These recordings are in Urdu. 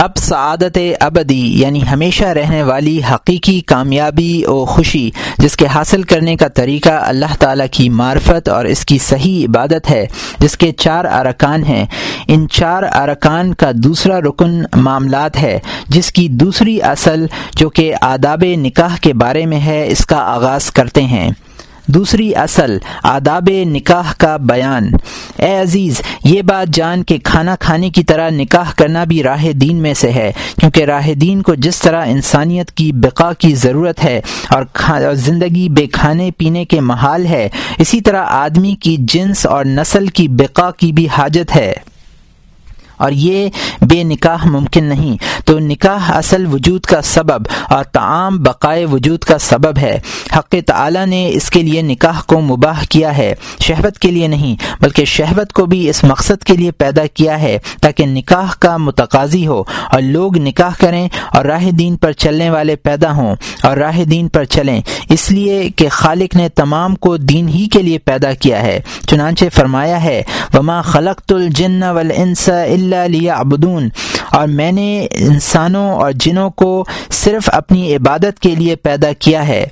اب سعادت ابدی یعنی ہمیشہ رہنے والی حقیقی کامیابی و خوشی، جس کے حاصل کرنے کا طریقہ اللہ تعالیٰ کی معرفت اور اس کی صحیح عبادت ہے، جس کے چار ارکان ہیں۔ ان چار ارکان کا دوسرا رکن معاملات ہے، جس کی دوسری اصل جو کہ آداب نکاح کے بارے میں ہے، اس کا آغاز کرتے ہیں۔ دوسری اصل، آداب نکاح کا بیان۔ اے عزیز، یہ بات جان کہ کھانا کھانے کی طرح نکاح کرنا بھی راہ دین میں سے ہے، کیونکہ راہ دین کو جس طرح انسانیت کی بقا کی ضرورت ہے اور زندگی بے کھانے پینے کے محال ہے، اسی طرح آدمی کی جنس اور نسل کی بقا کی بھی حاجت ہے۔ اور یہ بے نکاح ممکن نہیں۔ تو نکاح اصل وجود کا سبب اور تعام بقائے وجود کا سبب ہے۔ حق تعالی نے اس کے لیے نکاح کو مباح کیا ہے، شہوت کے لیے نہیں، بلکہ شہوت کو بھی اس مقصد کے لیے پیدا کیا ہے تاکہ نکاح کا متقاضی ہو اور لوگ نکاح کریں اور راہ دین پر چلنے والے پیدا ہوں اور راہ دین پر چلیں۔ اس لیے کہ خالق نے تمام کو دین ہی کے لیے پیدا کیا ہے۔ چنانچہ فرمایا ہے، وما خلق الجن والانس الا ابدون اور میں نے انسانوں اور جنوں کو صرف اپنی عبادت کے لیے پیدا کیا ہے۔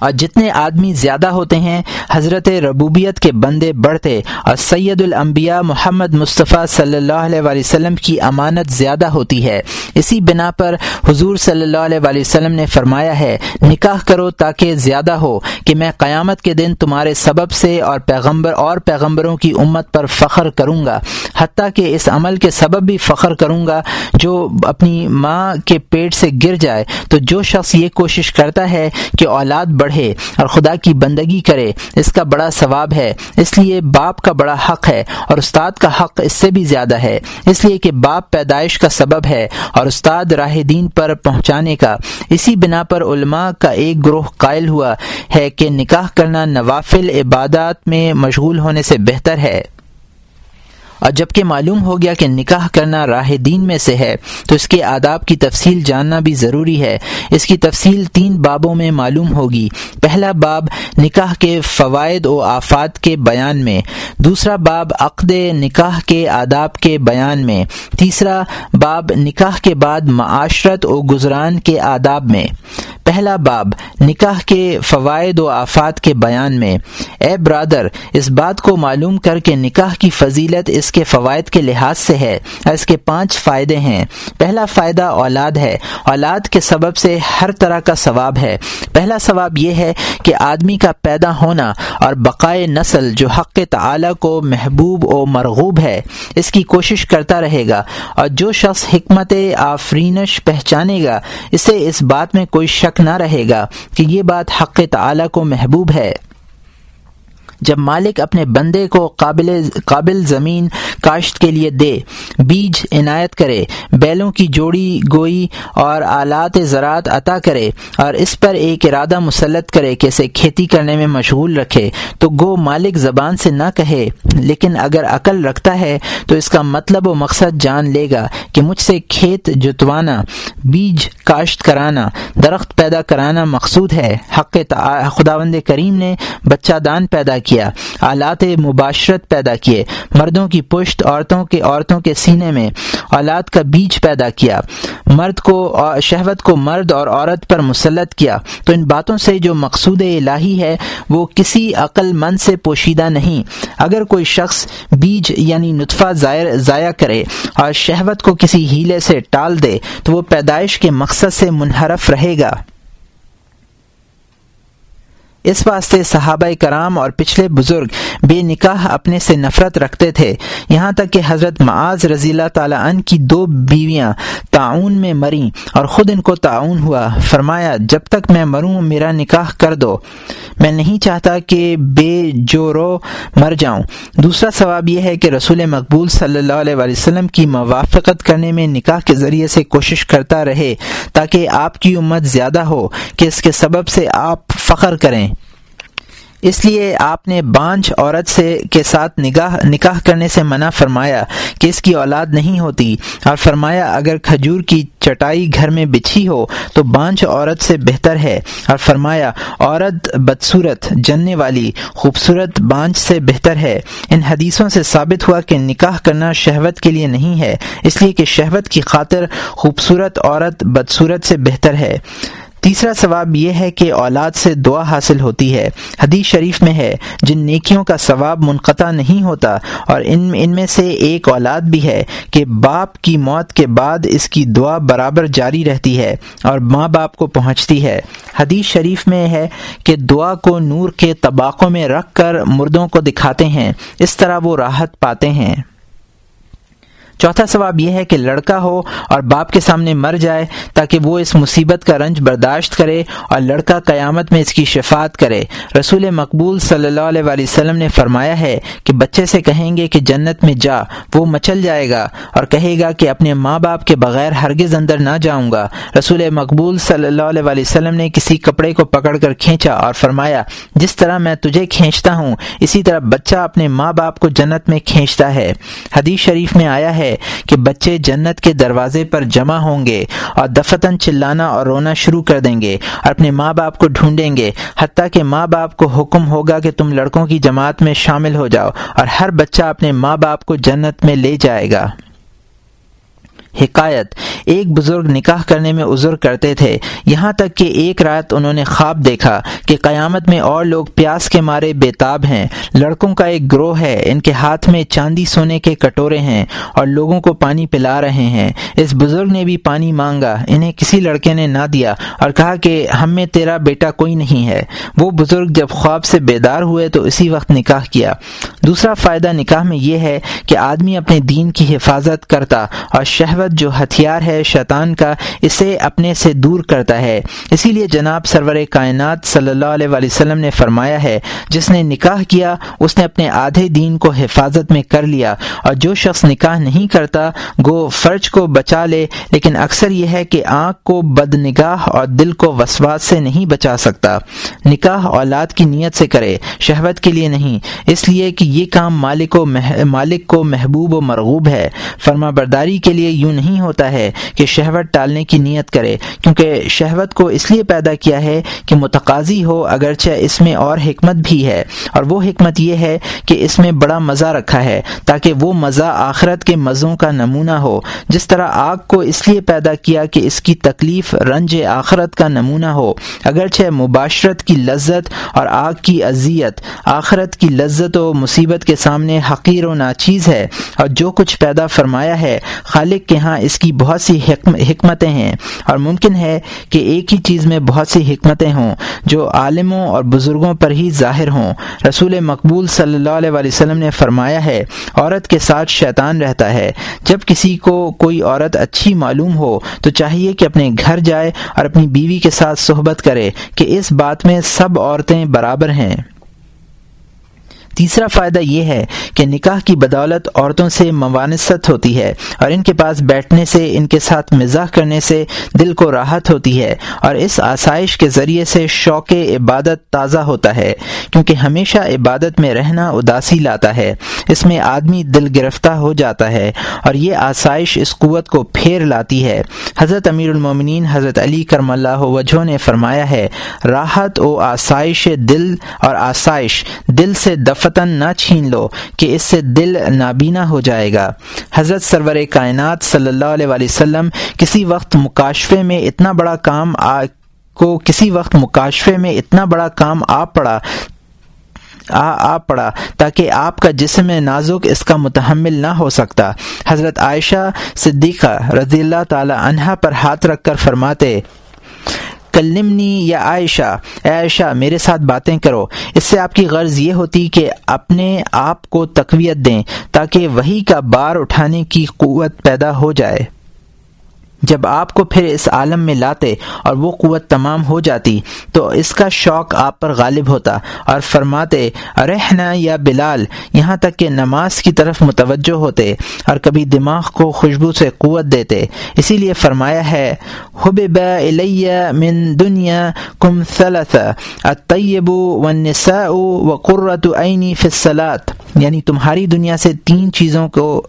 اور جتنے آدمی زیادہ ہوتے ہیں، حضرت ربوبیت کے بندے بڑھتے اور سید الانبیاء محمد مصطفیٰ صلی اللہ علیہ وآلہ وسلم کی امانت زیادہ ہوتی ہے۔ اسی بنا پر حضور صلی اللہ علیہ وآلہ وسلم نے فرمایا ہے، نکاح کرو تاکہ زیادہ ہو کہ میں قیامت کے دن تمہارے سبب سے اور پیغمبر اور پیغمبروں کی امت پر فخر کروں گا حتیٰ کہ اس عمل کے سبب بھی فخر کروں گا جو اپنی ماں کے پیٹ سے گر جائے۔ تو جو شخص یہ کوشش کرتا ہے کہ اولاد بڑھ پڑھے اور خدا کی بندگی کرے، اس کا بڑا ثواب ہے۔ اس لیے باپ کا بڑا حق ہے اور استاد کا حق اس سے بھی زیادہ ہے۔ اس لیے کہ باپ پیدائش کا سبب ہے اور استاد راہ دین پر پہنچانے کا۔ اسی بنا پر علماء کا ایک گروہ قائل ہوا ہے کہ نکاح کرنا نوافل عبادات میں مشغول ہونے سے بہتر ہے۔ اور جبکہ معلوم ہو گیا کہ نکاح کرنا راہ دین میں سے ہے، تو اس کے آداب کی تفصیل جاننا بھی ضروری ہے۔ اس کی تفصیل تین بابوں میں معلوم ہوگی۔ پہلا باب، نکاح کے فوائد و آفات کے بیان میں۔ دوسرا باب، عقد نکاح کے آداب کے بیان میں۔ تیسرا باب، نکاح کے بعد معاشرت و گزران کے آداب میں۔ پہلا باب، نکاح کے فوائد و آفات کے بیان میں۔ اے برادر، اس بات کو معلوم کر کے نکاح کی فضیلت اس کے فوائد کے لحاظ سے ہے، اس کے پانچ فائدے ہیں۔ پہلا فائدہ اولاد ہے۔ اولاد کے سبب سے ہر طرح کا ثواب ہے۔ پہلا ثواب یہ ہے کہ آدمی کا پیدا ہونا اور بقائے نسل جو حق تعالی کو محبوب و مرغوب ہے، اس کی کوشش کرتا رہے گا اور جو شخص حکمت آفرینش پہچانے گا، اسے اس بات میں کوئی شک نہ رہے گا کہ یہ بات حق تعالی کو محبوب ہے۔ جب مالک اپنے بندے کو قابل قابل زمین کاشت کے لیے دے، بیج عنایت کرے، بیلوں کی جوڑی، گوئی اور آلات زراعت عطا کرے اور اس پر ایک ارادہ مسلط کرے کہ اسے کھیتی کرنے میں مشغول رکھے، تو گو مالک زبان سے نہ کہے، لیکن اگر عقل رکھتا ہے تو اس کا مطلب و مقصد جان لے گا۔ کہ مجھ سے کھیت جتوانا، بیج کاشت کرانا، درخت پیدا کرانا مقصود ہے۔ حق خداوند کریم نے بچہ دان پیدا کیا، آلات مباشرت پیدا کیے، مردوں کی پشت عورتوں کے عورتوں کے سینے میں اولاد کا بیج پیدا کیا۔ مرد کو، شہوت کو مرد اور عورت پر مسلط کیا۔ تو ان باتوں سے جو مقصود الہی ہے، وہ کسی عقل مند سے پوشیدہ نہیں۔ اگر کوئی شخص بیج یعنی نطفہ ضائع کرے اور شہوت کو کسی ہیلے سے ٹال دے تو وہ پیدائش کے مقصد سے منحرف رہے گا۔ اس واسطے صحابہ کرام اور پچھلے بزرگ بے نکاح اپنے سے نفرت رکھتے تھے۔ یہاں تک کہ حضرت معاذ رضی اللہ تعالیٰ عنہ کی دو بیویاں تعاون میں مریں اور خود ان کو تعاون ہوا۔ فرمایا، جب تک میں مروں، میرا نکاح کر دو۔ میں نہیں چاہتا کہ بے جو رو مر جاؤں۔ دوسرا ثواب یہ ہے کہ رسول مقبول صلی اللہ علیہ وسلم کی موافقت کرنے میں نکاح کے ذریعے سے کوشش کرتا رہے تاکہ آپ کی امت زیادہ ہو، کہ اس کے سبب سے آپ فخر کریں۔ اس لیے آپ نے بانج عورت سے کے ساتھ نگاہ نکاح کرنے سے منع فرمایا کہ اس کی اولاد نہیں ہوتی اور فرمایا اگر کھجور کی چٹائی گھر میں بچھی ہو تو بانج عورت سے بہتر ہے۔ اور فرمایا، عورت بدصورت، جننے والی، خوبصورت بانج سے بہتر ہے۔ ان حدیثوں سے ثابت ہوا کہ نکاح کرنا شہوت کے لیے نہیں ہے، اس لیے کہ شہوت کی خاطر خوبصورت عورت بدصورت سے بہتر ہے۔ تیسرا ثواب یہ ہے کہ اولاد سے دعا حاصل ہوتی ہے۔ حدیث شریف میں ہے، جن نیکیوں کا ثواب منقطع نہیں ہوتا اور ان ان میں سے ایک اولاد بھی ہے کہ باپ کی موت کے بعد اس کی دعا برابر جاری رہتی ہے اور ماں باپ کو پہنچتی ہے۔ حدیث شریف میں ہے کہ دعا کو نور کے طباقوں میں رکھ کر مردوں کو دکھاتے ہیں، اس طرح وہ راحت پاتے ہیں۔ چوتھا ثواب یہ ہے کہ لڑکا ہو اور باپ کے سامنے مر جائے تاکہ وہ اس مصیبت کا رنج برداشت کرے اور لڑکا قیامت میں اس کی شفاعت کرے۔ رسول مقبول صلی اللہ علیہ وآلہ وسلم نے فرمایا ہے کہ بچے سے کہیں گے کہ جنت میں جا، وہ مچل جائے گا اور کہے گا کہ اپنے ماں باپ کے بغیر ہرگز اندر نہ جاؤں گا۔ رسول مقبول صلی اللہ علیہ وآلہ وسلم نے کسی کپڑے کو پکڑ کر کھینچا اور فرمایا، جس طرح میں تجھے کھینچتا ہوں، اسی طرح بچہ اپنے ماں باپ کو جنت میں کھینچتا ہے۔ حدیث شریف میں آیا ہے کہ بچے جنت کے دروازے پر جمع ہوں گے اور دفتن چلانا اور رونا شروع کر دیں گے اور اپنے ماں باپ کو ڈھونڈیں گے، حتیٰ کہ ماں باپ کو حکم ہوگا کہ تم لڑکوں کی جماعت میں شامل ہو جاؤ اور ہر بچہ اپنے ماں باپ کو جنت میں لے جائے گا۔ حکایت۔ ایک بزرگ نکاح کرنے میں عذر کرتے تھے۔ یہاں تک کہ ایک رات انہوں نے خواب دیکھا کہ قیامت میں اور لوگ پیاس کے مارے بےتاب ہیں۔ لڑکوں کا ایک گروہ ہے۔ ان کے ہاتھ میں چاندی سونے کے کٹورے ہیں اور لوگوں کو پانی پلا رہے ہیں۔ اس بزرگ نے بھی پانی مانگا۔ انہیں کسی لڑکے نے نہ دیا اور کہا کہ ہم میں تیرا بیٹا کوئی نہیں ہے۔ وہ بزرگ جب خواب سے بیدار ہوئے تو اسی وقت نکاح کیا۔ دوسرا فائدہ نکاح میں یہ ہے کہ آدمی اپنے دین کی حفاظت کرتا اور شہر جو ہتھیار ہے شیطان کا، اسے اپنے سے دور کرتا ہے۔ اسی لیے جناب سرور کائنات صلی اللہ علیہ وسلم نے فرمایا ہے، جس نے نکاح کیا، اس نے اپنے آدھے دین کو حفاظت میں کر لیا۔ اور جو شخص نکاح نہیں کرتا، گو فرج کو بچا لے۔ لیکن اکثر یہ ہے کہ آنکھ کو بد نگاہ اور دل کو وسواس سے نہیں بچا سکتا۔ نکاح اولاد کی نیت سے کرے، شہوت کے لیے نہیں۔ اس لیے کہ یہ کام مالک و مالک کو محبوب و مرغوب ہے۔ فرما برداری کے لیے یوں نہیں ہوتا ہے کہ شہوت ٹالنے کی نیت کرے، کیونکہ شہوت کو اس لیے پیدا کیا ہے کہ متقاضی ہو اگرچہ اس میں اور حکمت بھی ہے۔ اور وہ حکمت یہ ہے کہ اس میں بڑا مزہ رکھا ہے، تاکہ وہ مزہ آخرت کے مزوں کا نمونہ ہو۔ جس طرح آگ کو اس لیے پیدا کیا کہ اس کی تکلیف رنج آخرت کا نمونہ ہو، اگرچہ مباشرت کی لذت اور آگ کی اذیت، آخرت کی لذت و مصیبت کے سامنے حقیر و ناچیز ہے۔ اور جو کچھ پیدا فرمایا ہے، خالق کے ہاں اس کی بہت سی حکمتیں ہیں اور ممکن ہے کہ ایک ہی چیز میں بہت سی حکمتیں ہوں جو عالموں اور بزرگوں پر ہی ظاہر ہوں۔ رسول مقبول صلی اللہ علیہ وسلم نے فرمایا ہے، عورت کے ساتھ شیطان رہتا ہے۔ جب کسی کو کوئی عورت اچھی معلوم ہو، تو چاہیے کہ اپنے گھر جائے اور اپنی بیوی کے ساتھ صحبت کرے کہ اس بات میں سب عورتیں برابر ہیں۔ تیسرا فائدہ یہ ہے کہ نکاح کی بدولت عورتوں سے موانست ہوتی ہے اور ان کے پاس بیٹھنے سے، ان کے ساتھ مزاح کرنے سے دل کو راحت ہوتی ہے اور اس آسائش کے ذریعے سے شوق عبادت تازہ ہوتا ہے، کیونکہ ہمیشہ عبادت میں رہنا اداسی لاتا ہے، اس میں آدمی دل گرفتہ ہو جاتا ہے اور یہ آسائش اس قوت کو پھیر لاتی ہے۔ حضرت امیر المومنین حضرت علی کرم اللہ وجہ نے فرمایا ہے، راحت و آسائش دل اور آسائش دل سے دفت نہ چھین لو کہ اس سے دل نابینا ہو جائے گا۔ حضرت سرور کائنات صلی اللہ علیہ وسلم کسی وقت مکاشفے میں اتنا بڑا کام آ کو کسی وقت مکاشفے میں اتنا بڑا کام آ پڑا آ آ پڑا تاکہ آپ کا جسم نازک اس کا متحمل نہ ہو سکتا۔ حضرت عائشہ صدیقہ رضی اللہ تعالی عنہا پر ہاتھ رکھ کر فرماتے کلمنی یا عائشہ، اے عائشہ، میرے ساتھ باتیں کرو۔ اس سے آپ کی غرض یہ ہوتی کہ اپنے آپ کو تقویت دیں تاکہ وہی کا بار اٹھانے کی قوت پیدا ہو جائے۔ جب آپ کو پھر اس عالم میں لاتے اور وہ قوت تمام ہو جاتی، تو اس کا شوق آپ پر غالب ہوتا اور فرماتے رہنا یا بلال، یہاں تک کہ نماز کی طرف متوجہ ہوتے اور کبھی دماغ کو خوشبو سے قوت دیتے۔ اسی لیے فرمایا ہے حب من دنیا کم ثلث الطیب والنساء وقرۃ عینی فی الصلاۃ۔ یعنی تمہاری دنیا سے تین چیزوں کو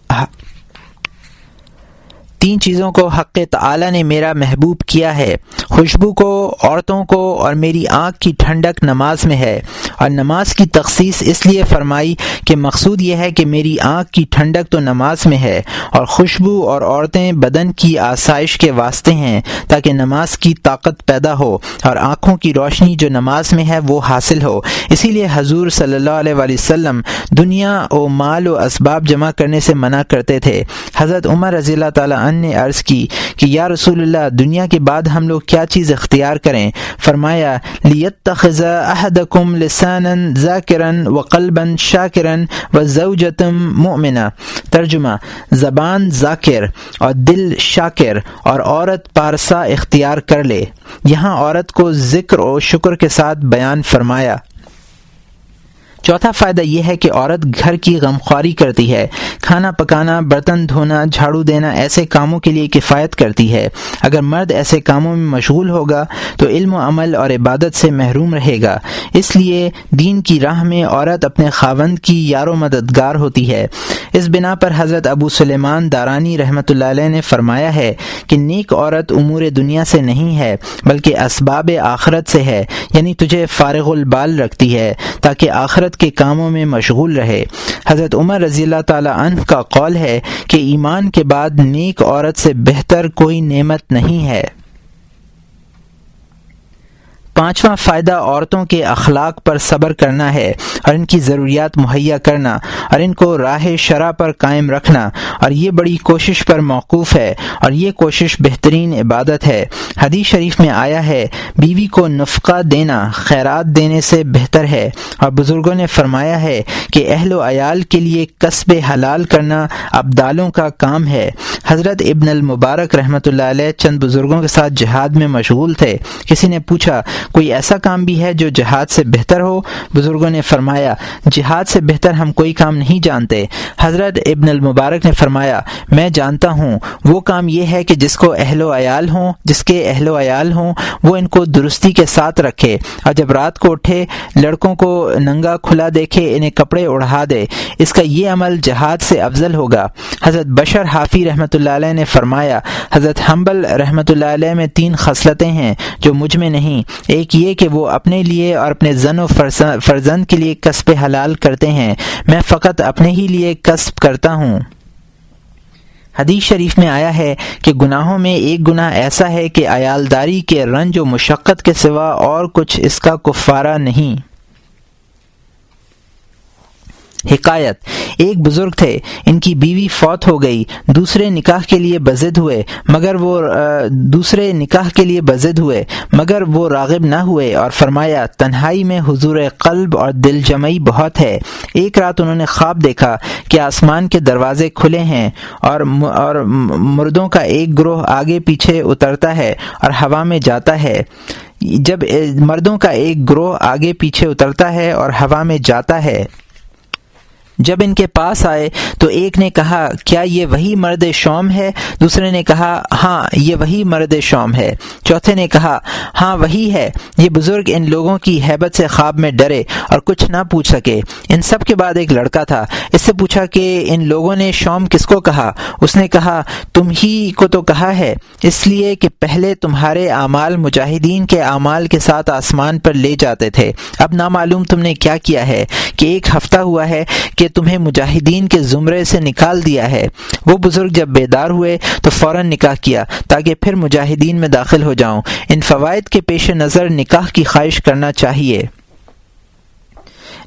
تین چیزوں کو حق تعالی نے میرا محبوب کیا ہے۔ خوشبو کو، عورتوں کو اور میری آنکھ کی ٹھنڈک نماز میں ہے۔ اور نماز کی تخصیص اس لیے فرمائی کہ مقصود یہ ہے کہ میری آنکھ کی ٹھنڈک تو نماز میں ہے۔ اور خوشبو اور عورتیں بدن کی آسائش کے واسطے ہیں تاکہ نماز کی طاقت پیدا ہو۔ اور آنکھوں کی روشنی جو نماز میں ہے وہ حاصل ہو۔ اسی لیے حضور صلی اللہ علیہ وسلم دنیا و مال و اسباب جمع کرنے سے منع کرتے تھے۔ حضرت عمر رضی اللہ تعالیٰ نے عرض کی کہ یا رسول اللہ، دنیا کے بعد ہم لوگ کیا چیز اختیار کریں؟ فرمایا لیت احدکم لسانا ذاکرن و قلبا شاکرن و زوجتم مؤمنہ ترجمہ، زبان ذاکر اور دل شاکر اور عورت پارسا اختیار کر لے۔ یہاں عورت کو ذکر و شکر کے ساتھ بیان فرمایا۔ چوتھا فائدہ یہ ہے کہ عورت گھر کی غمخواری کرتی ہے۔ کھانا پکانا، برتن دھونا، جھاڑو دینا ایسے کاموں کے لیے کفایت کرتی ہے۔ اگر مرد ایسے کاموں میں مشغول ہوگا تو علم و عمل اور عبادت سے محروم رہے گا۔ اس لیے دین کی راہ میں عورت اپنے خاوند کی یار و مددگار ہوتی ہے۔ اس بنا پر حضرت ابو سلیمان دارانی رحمۃ اللہ علیہ نے فرمایا ہے کہ نیک عورت امور دنیا سے نہیں ہے، بلکہ اسباب آخرت سے ہے یعنی تجھے فارغ البال رکھتی ہے تاکہ آخرت کے کاموں میں مشغول رہے۔ حضرت عمر رضی اللہ تعالی عنہ کا قول ہے کہ ایمان کے بعد نیک عورت سے بہتر کوئی نعمت نہیں ہے۔ پانچواں فائدہ عورتوں کے اخلاق پر صبر کرنا ہے اور ان کی ضروریات مہیا کرنا اور ان کو راہ شرح پر قائم رکھنا اور یہ بڑی کوشش پر موقوف ہے اور یہ کوشش بہترین عبادت ہے۔ حدیث شریف میں آیا ہے، بیوی کو نفقہ دینا خیرات دینے سے بہتر ہے اور بزرگوں نے فرمایا ہے کہ اہل و عیال کے لیے قصب حلال کرنا ابدالوں کا کام ہے۔ حضرت ابن المبارک رحمۃ اللہ علیہ چند بزرگوں کے ساتھ جہاد میں مشغول تھے۔ کسی نے پوچھا کوئی ایسا کام بھی ہے جو جہاد سے بہتر ہو؟ بزرگوں نے فرمایا، جہاد سے بہتر ہم کوئی کام نہیں جانتے۔ حضرت ابن المبارک نے فرمایا، میں جانتا ہوں، وہ کام یہ ہے کہ جس کو اہل و عیال ہوں، جس کے اہل و عیال ہوں، وہ ان کو درستی کے ساتھ رکھے۔ اور جب رات کو اٹھے، لڑکوں کو ننگا کھلا دیکھے، انہیں کپڑے اڑا دے۔ اس کا یہ عمل جہاد سے افضل ہوگا۔ حضرت بشر حافی رحمۃ اللہ علیہ نے فرمایا، حضرت حنبل رحمۃ اللہ علیہ میں تین خصلتیں ہیں جو مجھ میں نہیں ایک یہ کہ وہ اپنے لیے اور اپنے زن و فرزند کے لیے قصب حلال کرتے ہیں۔ میں فقط اپنے ہی لیے قصب کرتا ہوں۔ حدیث شریف میں آیا ہے کہ گناہوں میں ایک گناہ ایسا ہے کہ عیالداری کے رنج و مشقت کے سوا اور کچھ اس کا کفارہ نہیں۔ حکایت۔ ایک بزرگ تھے، ان کی بیوی فوت ہو گئی، دوسرے نکاح کے لیے بزد ہوئے، مگر وہ دوسرے نکاح کے لیے بزد ہوئے، مگر وہ راغب نہ ہوئے اور فرمایا، تنہائی میں حضور قلب اور دل جمعی بہت ہے۔ ایک رات انہوں نے خواب دیکھا کہ آسمان کے دروازے کھلے ہیں اور اور مردوں کا ایک گروہ آگے پیچھے اترتا ہے اور ہوا میں جاتا ہے۔ جب مردوں کا ایک گروہ آگے پیچھے اترتا ہے اور ہوا میں جاتا ہے۔ جب ان کے پاس آئے تو ایک نے کہا، کیا یہ وہی مرد شوم ہے؟ دوسرے نے کہا ہاں یہ وہی مرد شوم ہے۔ چوتھے نے کہا ہاں وہی ہے۔ یہ بزرگ ان لوگوں کی حیبت سے خواب میں ڈرے اور کچھ نہ پوچھ سکے۔ ان سب کے بعد ایک لڑکا تھا۔ اس سے پوچھا کہ، ان لوگوں نے شوم کس کو کہا؟ اس نے کہا، تم ہی کو تو کہا ہے، اس لیے کہ پہلے تمہارے اعمال مجاہدین کے اعمال کے ساتھ آسمان پر لے جاتے تھے۔ اب نامعلوم تم نے کیا کیا ہے کہ ایک ہفتہ ہوا ہے کہ تمہیں مجاہدین کے زمرے سے نکال دیا ہے۔ وہ بزرگ جب بیدار ہوئے تو فوراً نکاح کیا تاکہ پھر مجاہدین میں داخل ہو جاؤں۔ ان فوائد کے پیش نظر نکاح کی خواہش کرنا چاہیے۔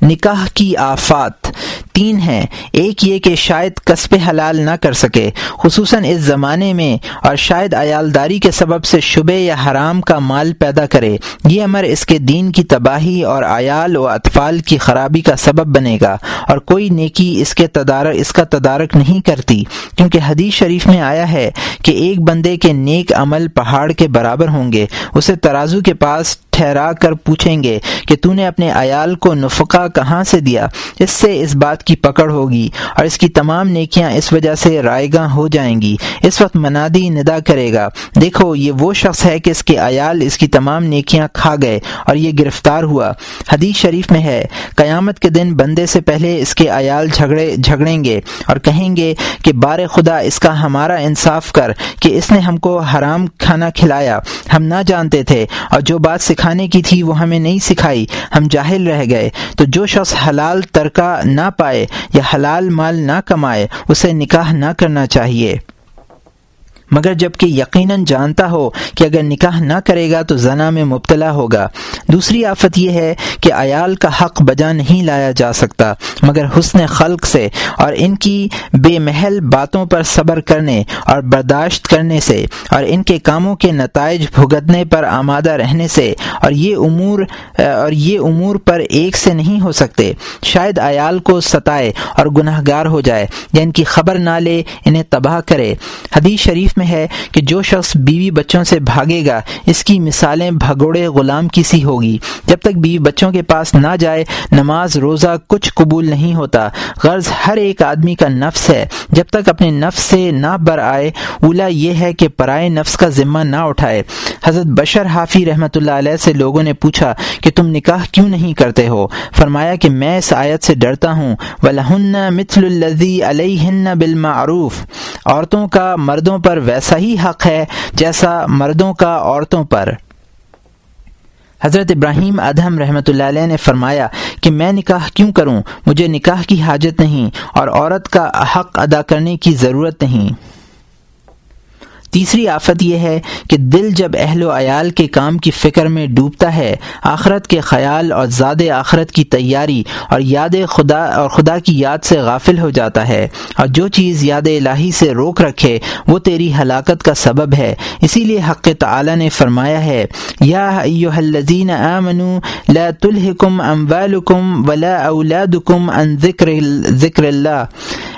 نکاح کی آفات۔ تین ہیں۔ ایک یہ کہ شاید کسب حلال نہ کر سکے، خصوصاً اس زمانے میں، اور شاید عیالداری کے سبب سے شبے یا حرام کا مال پیدا کرے۔ یہ امر اس کے دین کی تباہی اور عیال و اطفال کی خرابی کا سبب بنے گا۔ اور کوئی نیکی اس کے تدارک اس کا تدارک نہیں کرتی۔ کیونکہ حدیث شریف میں آیا ہے کہ ایک بندے کے نیک عمل پہاڑ کے برابر ہوں گے۔ اسے ترازو کے پاس ٹھہرا کر پوچھیں گے کہ تو نے اپنے عیال کو نفقہ کہاں سے دیا؟ اس سے اس بات کی پکڑ ہوگی اور اس کی تمام نیکیاں اس وجہ سے رائے گاہ ہو جائیں گی۔ اس وقت منادی ندا کرے گا۔ دیکھو، یہ وہ شخص ہے کہ اس کے عیال اس کی تمام نیکیاں کھا گئے اور یہ گرفتار ہوا۔ حدیث شریف میں ہے، قیامت کے دن بندے سے پہلے اس کے عیال جھگڑے، جھگڑیں گے اور کہیں گے کہ بار خدا اس کا ہمارا انصاف کر کہ اس نے ہم کو حرام کھانا کھلایا۔ ہم نہ جانتے تھے اور جو بات سکھانے کی تھی، وہ ہمیں نہیں سکھائی۔ ہم جاہل رہ گئے۔ تو جو شخص حلال ترکہ نہ پائے یا حلال مال نہ کمائے، اسے نکاح نہ کرنا چاہیے۔ مگر جبکہ یقیناً جانتا ہو کہ اگر نکاح نہ کرے گا تو زنا میں مبتلا ہوگا۔ دوسری آفت یہ ہے کہ عیال کا حق بجا نہیں لایا جا سکتا، مگر حسن خلق سے اور ان کی بے محل باتوں پر صبر کرنے اور برداشت کرنے سے اور ان کے کاموں کے نتائج بھگتنے پر آمادہ رہنے سے اور یہ امور، اور یہ امور پر ایک سے نہیں ہو سکتے۔ شاید عیال کو ستائے اور گناہ گار ہو جائے، یا ان کی خبر نہ لے، انہیں تباہ کرے۔ حدیث شریف میں ہے کہ جو شخص بیوی بچوں سے بھاگے گا، اس کی مثالیں بھگوڑے غلام کی سی ہوگی۔ جب تک بیوی بچوں کے پاس نہ جائے، نماز روزہ کچھ قبول نہیں ہوتا۔ غرض ہر ایک آدمی کا نفس ہے۔ جب تک اپنے نفس سے نہ بر آئے، اولا یہ ہے کہ پرائے نفس کا ذمہ نہ اٹھائے۔ حضرت بشر حافی رحمۃ اللہ علیہ سے لوگوں نے پوچھا کہ تم نکاح کیوں نہیں کرتے ہو؟ فرمایا کہ میں اس آیت سے ڈرتا ہوں۔ ولہن مثل الذی علیہن بالمعروف۔ عورتوں کا مردوں پر ویسا ہی حق ہے جیسا مردوں کا عورتوں پر۔ حضرت ابراہیم ادہم رحمۃ اللہ علیہ نے فرمایا کہ میں نکاح کیوں کروں؟ مجھے نکاح کی حاجت نہیں اور عورت کا حق ادا کرنے کی ضرورت نہیں۔ تیسری آفت یہ ہے کہ دل جب اہل و عیال کے کام کی فکر میں ڈوبتا ہے، آخرت کے خیال اور زاد آخرت کی تیاری اور یاد خدا اور خدا کی یاد سے غافل ہو جاتا ہے۔ اور جو چیز یاد الہی سے روک رکھے، وہ تیری ہلاکت کا سبب ہے۔ اسی لیے حق تعالی نے فرمایا ہے، یا الذین آمنوا لا تلہکم اموالکم ولا اولادکم عن ذکر ذکر اللہ۔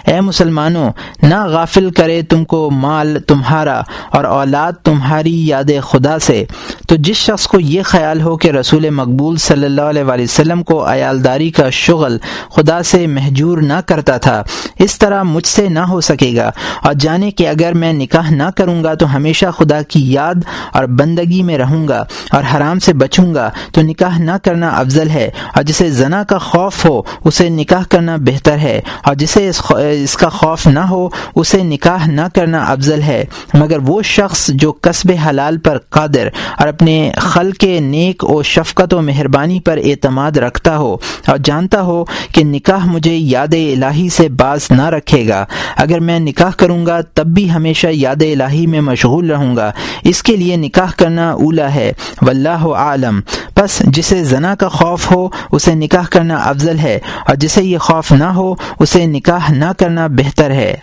اے مسلمانوں نہ غافل کرے تم کو مال تمہارا۔ اور اولاد تمہاری یاد خدا سے۔ تو جس شخص کو یہ خیال ہو کہ رسول مقبول صلی اللہ علیہ وآلہ وسلم کو عیالداری کا شغل خدا سے محجور نہ کرتا تھا، اس طرح مجھ سے نہ ہو سکے گا۔ اور جانے کہ اگر میں نکاح نہ کروں گا تو ہمیشہ خدا کی یاد اور بندگی میں رہوں گا اور حرام سے بچوں گا۔ تو نکاح نہ کرنا افضل ہے، اور جسے زنا کا خوف ہو، اسے نکاح کرنا بہتر ہے۔ اور جسے اس اس کا خوف نہ ہو، اسے نکاح نہ کرنا افضل ہے۔ مگر وہ شخص جو قصب حلال پر قادر اور اپنے خل کے نیک و شفقت و مہربانی پر اعتماد رکھتا ہو اور جانتا ہو کہ نکاح مجھے یاد الہی سے باز نہ رکھے گا، اگر میں نکاح کروں گا تب بھی ہمیشہ یاد الہی میں مشغول رہوں گا۔ اس کے لیے نکاح کرنا اولا ہے۔ واللہ عالم بس جسے زنا کا خوف ہو، اسے نکاح کرنا افضل ہے، اور جسے یہ خوف نہ ہو، اسے نکاح نہ کرنا بہتر ہے۔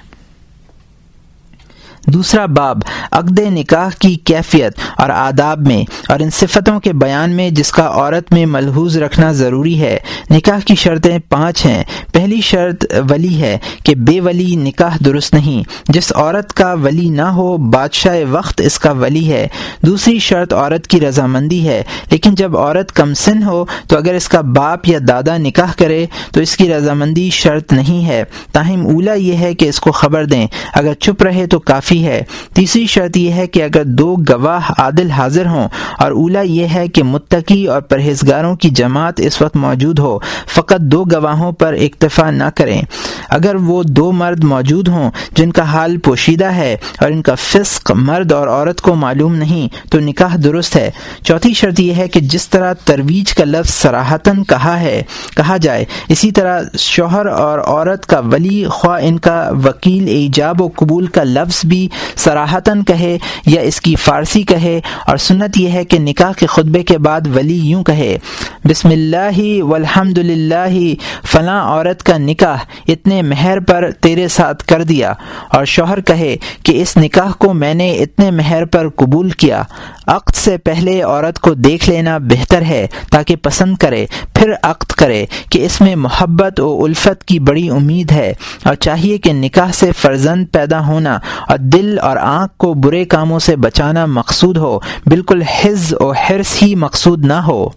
دوسرا باب، عقد نکاح کی کیفیت اور آداب میں، اور ان صفتوں کے بیان میں جس کا عورت میں ملحوظ رکھنا ضروری ہے۔ نکاح کی شرطیں پانچ ہیں۔ پہلی شرط ولی ہے کہ بے ولی نکاح درست نہیں۔ جس عورت کا ولی نہ ہو، بادشاہ وقت اس کا ولی ہے۔ دوسری شرط عورت کی رضامندی ہے۔ لیکن جب عورت کم سن ہو، تو اگر اس کا باپ یا دادا نکاح کرے، تو اس کی رضامندی شرط نہیں ہے۔ تاہم اولا یہ ہے کہ اس کو خبر دیں۔ اگر چپ رہے تو کافی کافی ہے۔ تیسری شرط یہ ہے کہ اگر دو گواہ عادل حاضر ہوں اور اولا یہ ہے کہ متقی اور پرہیزگاروں کی جماعت اس وقت موجود ہو، فقط دو گواہوں پر اکتفا نہ کریں۔ اگر وہ دو مرد موجود ہوں جن کا حال پوشیدہ ہے اور ان کا فسق مرد اور عورت کو معلوم نہیں، تو نکاح درست ہے۔ چوتھی شرط یہ ہے کہ جس طرح ترویج کا لفظ سراہتاً کہا ہے، کہا جائے، اسی طرح شوہر اور عورت کا ولی، خواہ ان کا وکیل، ایجاب و قبول کا لفظ بھی عربی سراہتاً کہے یا اس کی فارسی کہے اور سنت یہ ہے کہ نکاح کے خطبے کے بعد ولی یوں کہے، بسم اللہ والحمد للہ، فلاں عورت کا نکاح اتنے مہر پر تیرے ساتھ کر دیا۔ اور شوہر کہے کہ اس نکاح کو میں نے اتنے مہر پر قبول کیا۔ عقد سے پہلے عورت کو دیکھ لینا بہتر ہے تاکہ پسند کرے، پھر عقد کرے کہ اس میں محبت و الفت کی بڑی امید ہے اور چاہیے کہ نکاح سے فرزند پیدا ہونا اور دل اور آنکھ کو برے کاموں سے بچانا مقصود ہو، بالکل حز و حرص ہی مقصود نہ ہو۔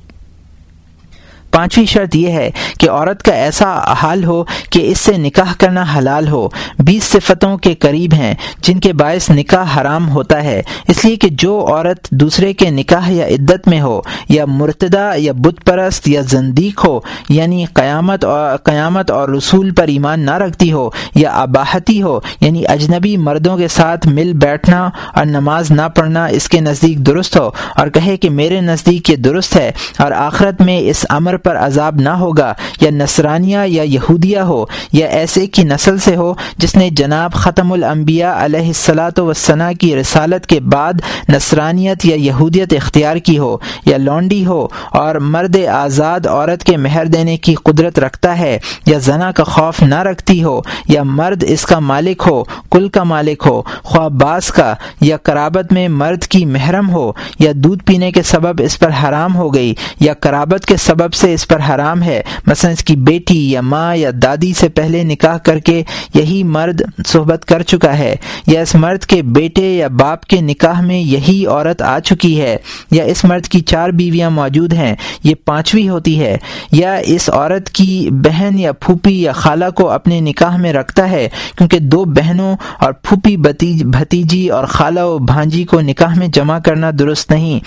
پانچویں شرط یہ ہے کہ عورت کا ایسا حال ہو کہ اس سے نکاح کرنا حلال ہو۔ بیس صفتوں کے قریب ہیں جن کے باعث نکاح حرام ہوتا ہے۔ اس لیے کہ جو عورت دوسرے کے نکاح یا عدت میں ہو، یا مرتدہ، یا بت پرست، یا زندیق ہو یعنی قیامت اور قیامت اور رسول پر ایمان نہ رکھتی ہو، یا آباہتی ہو یعنی اجنبی مردوں کے ساتھ مل بیٹھنا اور نماز نہ پڑھنا اس کے نزدیک درست ہو، اور کہے کہ میرے نزدیک یہ درست ہے اور آخرت میں اس امر پر عذاب نہ ہوگا، یا نصرانیہ یا یہودیہ ہو، یا ایسے کی نسل سے ہو جس نے جناب ختم الانبیاء علیہ السلاۃ وسنا کی رسالت کے بعد نصرانیت یا یہودیت اختیار کی ہو، یا لونڈی ہو اور مرد آزاد عورت کے مہر دینے کی قدرت رکھتا ہے، یا زنا کا خوف نہ رکھتی ہو، یا مرد اس کا مالک ہو، کل کا مالک ہو، خواہ باس کا، یا کرابت میں مرد کی محرم ہو، یا دودھ پینے کے سبب اس پر حرام ہو گئی، یا کرابت کے سبب سے اس پر حرام ہے۔ مثلا اس کی بیٹی یا ماں یا دادی سے پہلے نکاح کر کے یہی مرد صحبت کر چکا ہے۔ یا اس مرد کے بیٹے یا باپ کے نکاح میں یہی عورت آ چکی ہے۔ یا اس مرد کی چار بیویاں موجود ہیں۔ یہ پانچویں ہوتی ہے۔ یا اس عورت کی بہن یا پھوپھی یا خالہ کو اپنے نکاح میں رکھتا ہے۔ کیونکہ دو بہنوں اور پھوپھی بھتیجی اور خالہ و بھانجی کو نکاح میں جمع کرنا درست نہیں۔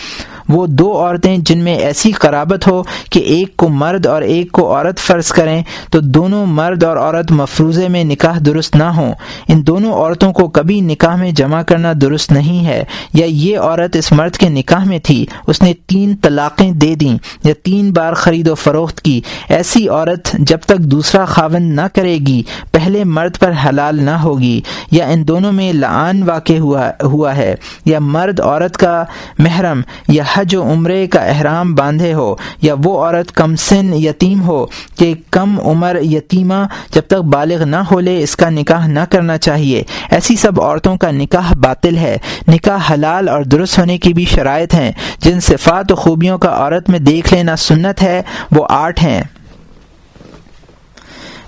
وہ دو عورتیں جن میں ایسی قرابت ہو کہ ایک کو مرد اور ایک کو عورت فرض کریں تو دونوں مرد اور عورت مفروضے میں نکاح درست نہ ہوں۔ ان دونوں عورتوں کو کبھی نکاح میں جمع کرنا درست نہیں ہے۔ یا یہ عورت اس مرد کے نکاح میں تھی، اس نے تین طلاقیں دے دیں یا تین بار خرید و فروخت کی۔ ایسی عورت جب تک دوسرا خاون نہ کرے گی، پہلے مرد پر حلال نہ ہوگی۔ یا ان دونوں میں لعان واقع ہوا ہوا ہے۔ یا مرد عورت کا محرم یا حج و عمرے کا احرام باندھے ہو، یا وہ عورت کم سن یتیم ہو کہ کم عمر یتیمہ جب تک بالغ نہ ہو لے، اس کا نکاح نہ کرنا چاہیے۔ ایسی سب عورتوں کا نکاح باطل ہے۔ نکاح حلال اور درست ہونے کی بھی شرائط ہیں۔ جن صفات و خوبیوں کا عورت میں دیکھ لینا سنت ہے، وہ آٹھ ہیں۔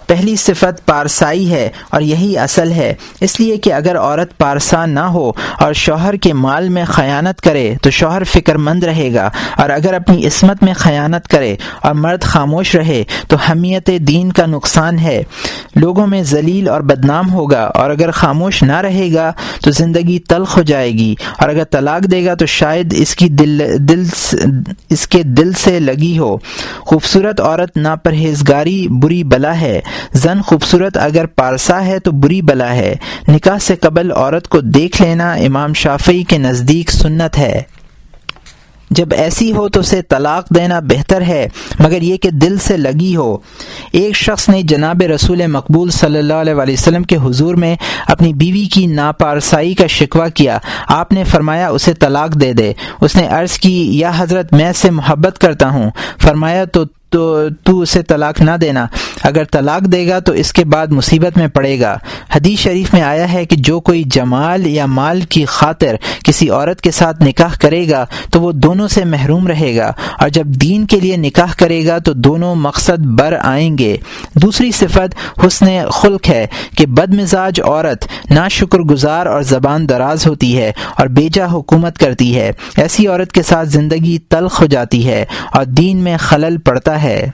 پہلی صفت پارسائی ہے اور یہی اصل ہے۔ اس لیے کہ اگر عورت پارسا نہ ہو اور شوہر کے مال میں خیانت کرے تو شوہر فکر مند رہے گا۔ اور اگر اپنی عصمت میں خیانت کرے اور مرد خاموش رہے تو حمیت دین کا نقصان ہے۔ لوگوں میں ذلیل اور بدنام ہوگا اور اگر خاموش نہ رہے گا تو زندگی تلخ ہو جائے گی۔ اور اگر طلاق دے گا تو شاید اس کی دل دل اس کے دل سے لگی ہو۔ خوبصورت عورت ناپرہیزگاری، بری بلا ہے۔ زن خوبصورت اگر پارسا ہے تو بری بلا ہے۔ نکاح سے قبل عورت کو دیکھ لینا امام شافعی کے نزدیک سنت ہے۔ جب ایسی ہو تو اسے طلاق دینا بہتر ہے، مگر یہ کہ دل سے لگی ہو۔ ایک شخص نے جناب رسول مقبول صلی اللہ علیہ وسلم کے حضور میں اپنی بیوی کی ناپارسائی کا شکوہ کیا۔ آپ نے فرمایا، اسے طلاق دے دے۔ اس نے عرض کی، یا حضرت، میں سے محبت کرتا ہوں۔ فرمایا، تو تو تو اسے طلاق نہ دینا۔ اگر طلاق دے گا تو اس کے بعد مصیبت میں پڑے گا۔ حدیث شریف میں آیا ہے کہ جو کوئی جمال یا مال کی خاطر کسی عورت کے ساتھ نکاح کرے گا تو وہ دونوں سے محروم رہے گا۔ اور جب دین کے لیے نکاح کرے گا تو دونوں مقصد بر آئیں گے۔ دوسری صفت حسن خلق ہے کہ بد مزاج عورت نا شکر گزار اور زبان دراز ہوتی ہے اور بیجا حکومت کرتی ہے۔ ایسی عورت کے ساتھ زندگی تلخ ہو جاتی ہے اور دین میں خلل پڑتا ہے ہے۔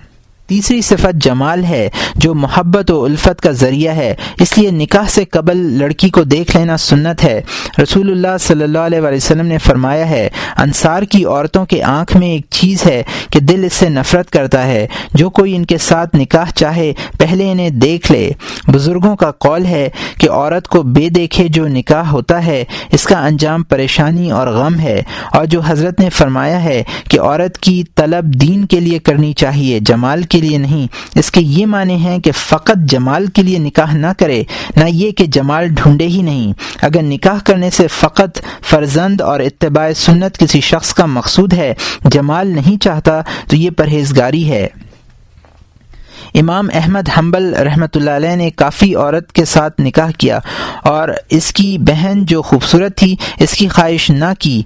تیسری صفت جمال ہے، جو محبت و الفت کا ذریعہ ہے۔ اس لیے نکاح سے قبل لڑکی کو دیکھ لینا سنت ہے۔ رسول اللہ صلی اللہ علیہ وسلم نے فرمایا ہے، انصار کی عورتوں کے آنکھ میں ایک چیز ہے کہ دل اس سے نفرت کرتا ہے۔ جو کوئی ان کے ساتھ نکاح چاہے، پہلے انہیں دیکھ لے۔ بزرگوں کا قول ہے کہ عورت کو بے دیکھے جو نکاح ہوتا ہے، اس کا انجام پریشانی اور غم ہے۔ اور جو حضرت نے فرمایا ہے کہ عورت کی طلب دین کے لیے کرنی چاہیے، جمال کی کے لیے نہیں۔ اس کے یہ معنی ہیں کہ فقط جمال کے لیے نکاح نہ کرے، نہ یہ کہ جمال ڈھونڈے ہی نہیں۔ اگر نکاح کرنے سے فقط فرزند اور اتباع سنت کسی شخص کا مقصود ہے، جمال نہیں چاہتا، تو یہ پرہیزگاری ہے۔ امام احمد حنبل رحمۃ اللہ علیہ نے کافی عورت کے ساتھ نکاح کیا اور اس کی بہن جو خوبصورت تھی، اس کی خواہش نہ کی۔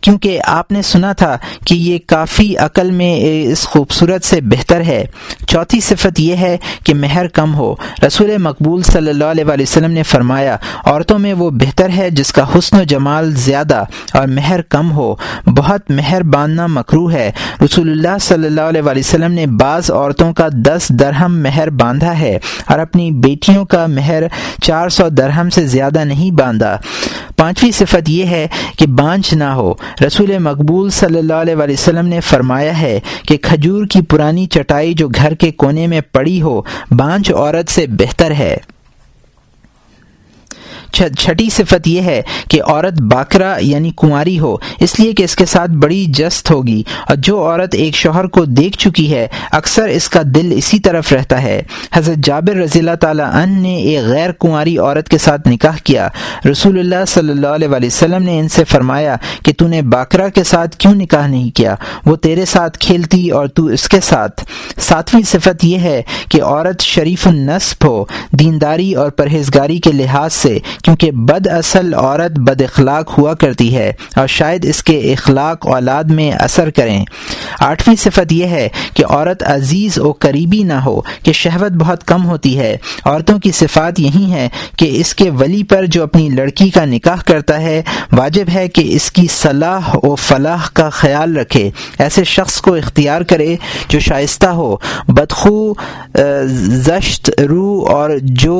کیونکہ آپ نے سنا تھا کہ یہ کافی عقل میں اس خوبصورت سے بہتر ہے۔ چوتھی صفت یہ ہے کہ مہر کم ہو۔ رسول مقبول صلی اللہ علیہ وسلم نے فرمایا، عورتوں میں وہ بہتر ہے جس کا حسن و جمال زیادہ اور مہر کم ہو۔ بہت مہر باندھنا مکرو ہے۔ رسول اللہ صلی اللہ علیہ وسلم نے بعض عورتوں کا دس درہم مہر باندھا ہے اور اپنی بیٹیوں کا مہر چار سو درہم سے زیادہ نہیں باندھا۔ پانچویں صفت یہ ہے کہ بانجھ نہ ہو۔ رسول مقبول صلی اللہ علیہ وسلم نے فرمایا ہے کہ کھجور کی پرانی چٹائی جو گھر کے کونے میں پڑی ہو، بانجھ عورت سے بہتر ہے۔ چھٹی صفت یہ ہے کہ عورت باکرا یعنی کنواری ہو، اس لیے کہ اس کے ساتھ بڑی جست ہوگی۔ اور جو عورت ایک شوہر کو دیکھ چکی ہے، اکثر اس کا دل اسی طرف رہتا ہے۔ حضرت جابر رضی اللہ تعالیٰ عنہ نے ایک غیر کنواری عورت کے ساتھ نکاح کیا۔ رسول اللہ صلی اللہ علیہ وسلم نے ان سے فرمایا کہ تو نے باکرا کے ساتھ کیوں نکاح نہیں کیا؟ وہ تیرے ساتھ کھیلتی اور تو اس کے ساتھ۔ ساتویں صفت یہ ہے کہ عورت شریف النصب ہو، دینداری اور پرہیزگاری کے لحاظ سے کیونکہ بد اصل عورت بد اخلاق ہوا کرتی ہے اور شاید اس کے اخلاق اولاد میں اثر کریں۔ آٹھویں صفت یہ ہے کہ عورت عزیز و قریبی نہ ہو، کہ شہوت بہت کم ہوتی ہے۔ عورتوں کی صفات یہی ہے کہ اس کے ولی پر جو اپنی لڑکی کا نکاح کرتا ہے، واجب ہے کہ اس کی صلاح و فلاح کا خیال رکھے۔ ایسے شخص کو اختیار کرے جو شائستہ ہو، بدخو زشت، رو اور جو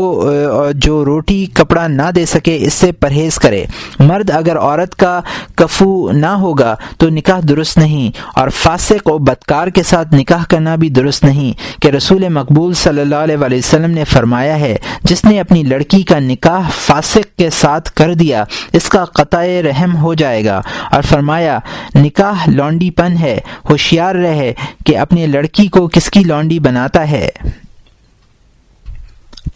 جو روٹی، کپڑا نہ دے سکے، اس سے پرہیز کرے۔ مرد اگر عورت کا کفو نہ ہوگا تو نکاح درست نہیں، اور فاسق و بدکار کے ساتھ نکاح کرنا بھی درست نہیں۔ کہ رسول مقبول صلی اللہ علیہ وسلم نے فرمایا ہے، جس نے اپنی لڑکی کا نکاح فاسق کے ساتھ کر دیا، اس کا قطع رحم ہو جائے گا۔ اور فرمایا، نکاح لانڈی پن ہے، ہوشیار رہے کہ اپنی لڑکی کو کس کی لانڈی بناتا ہے؟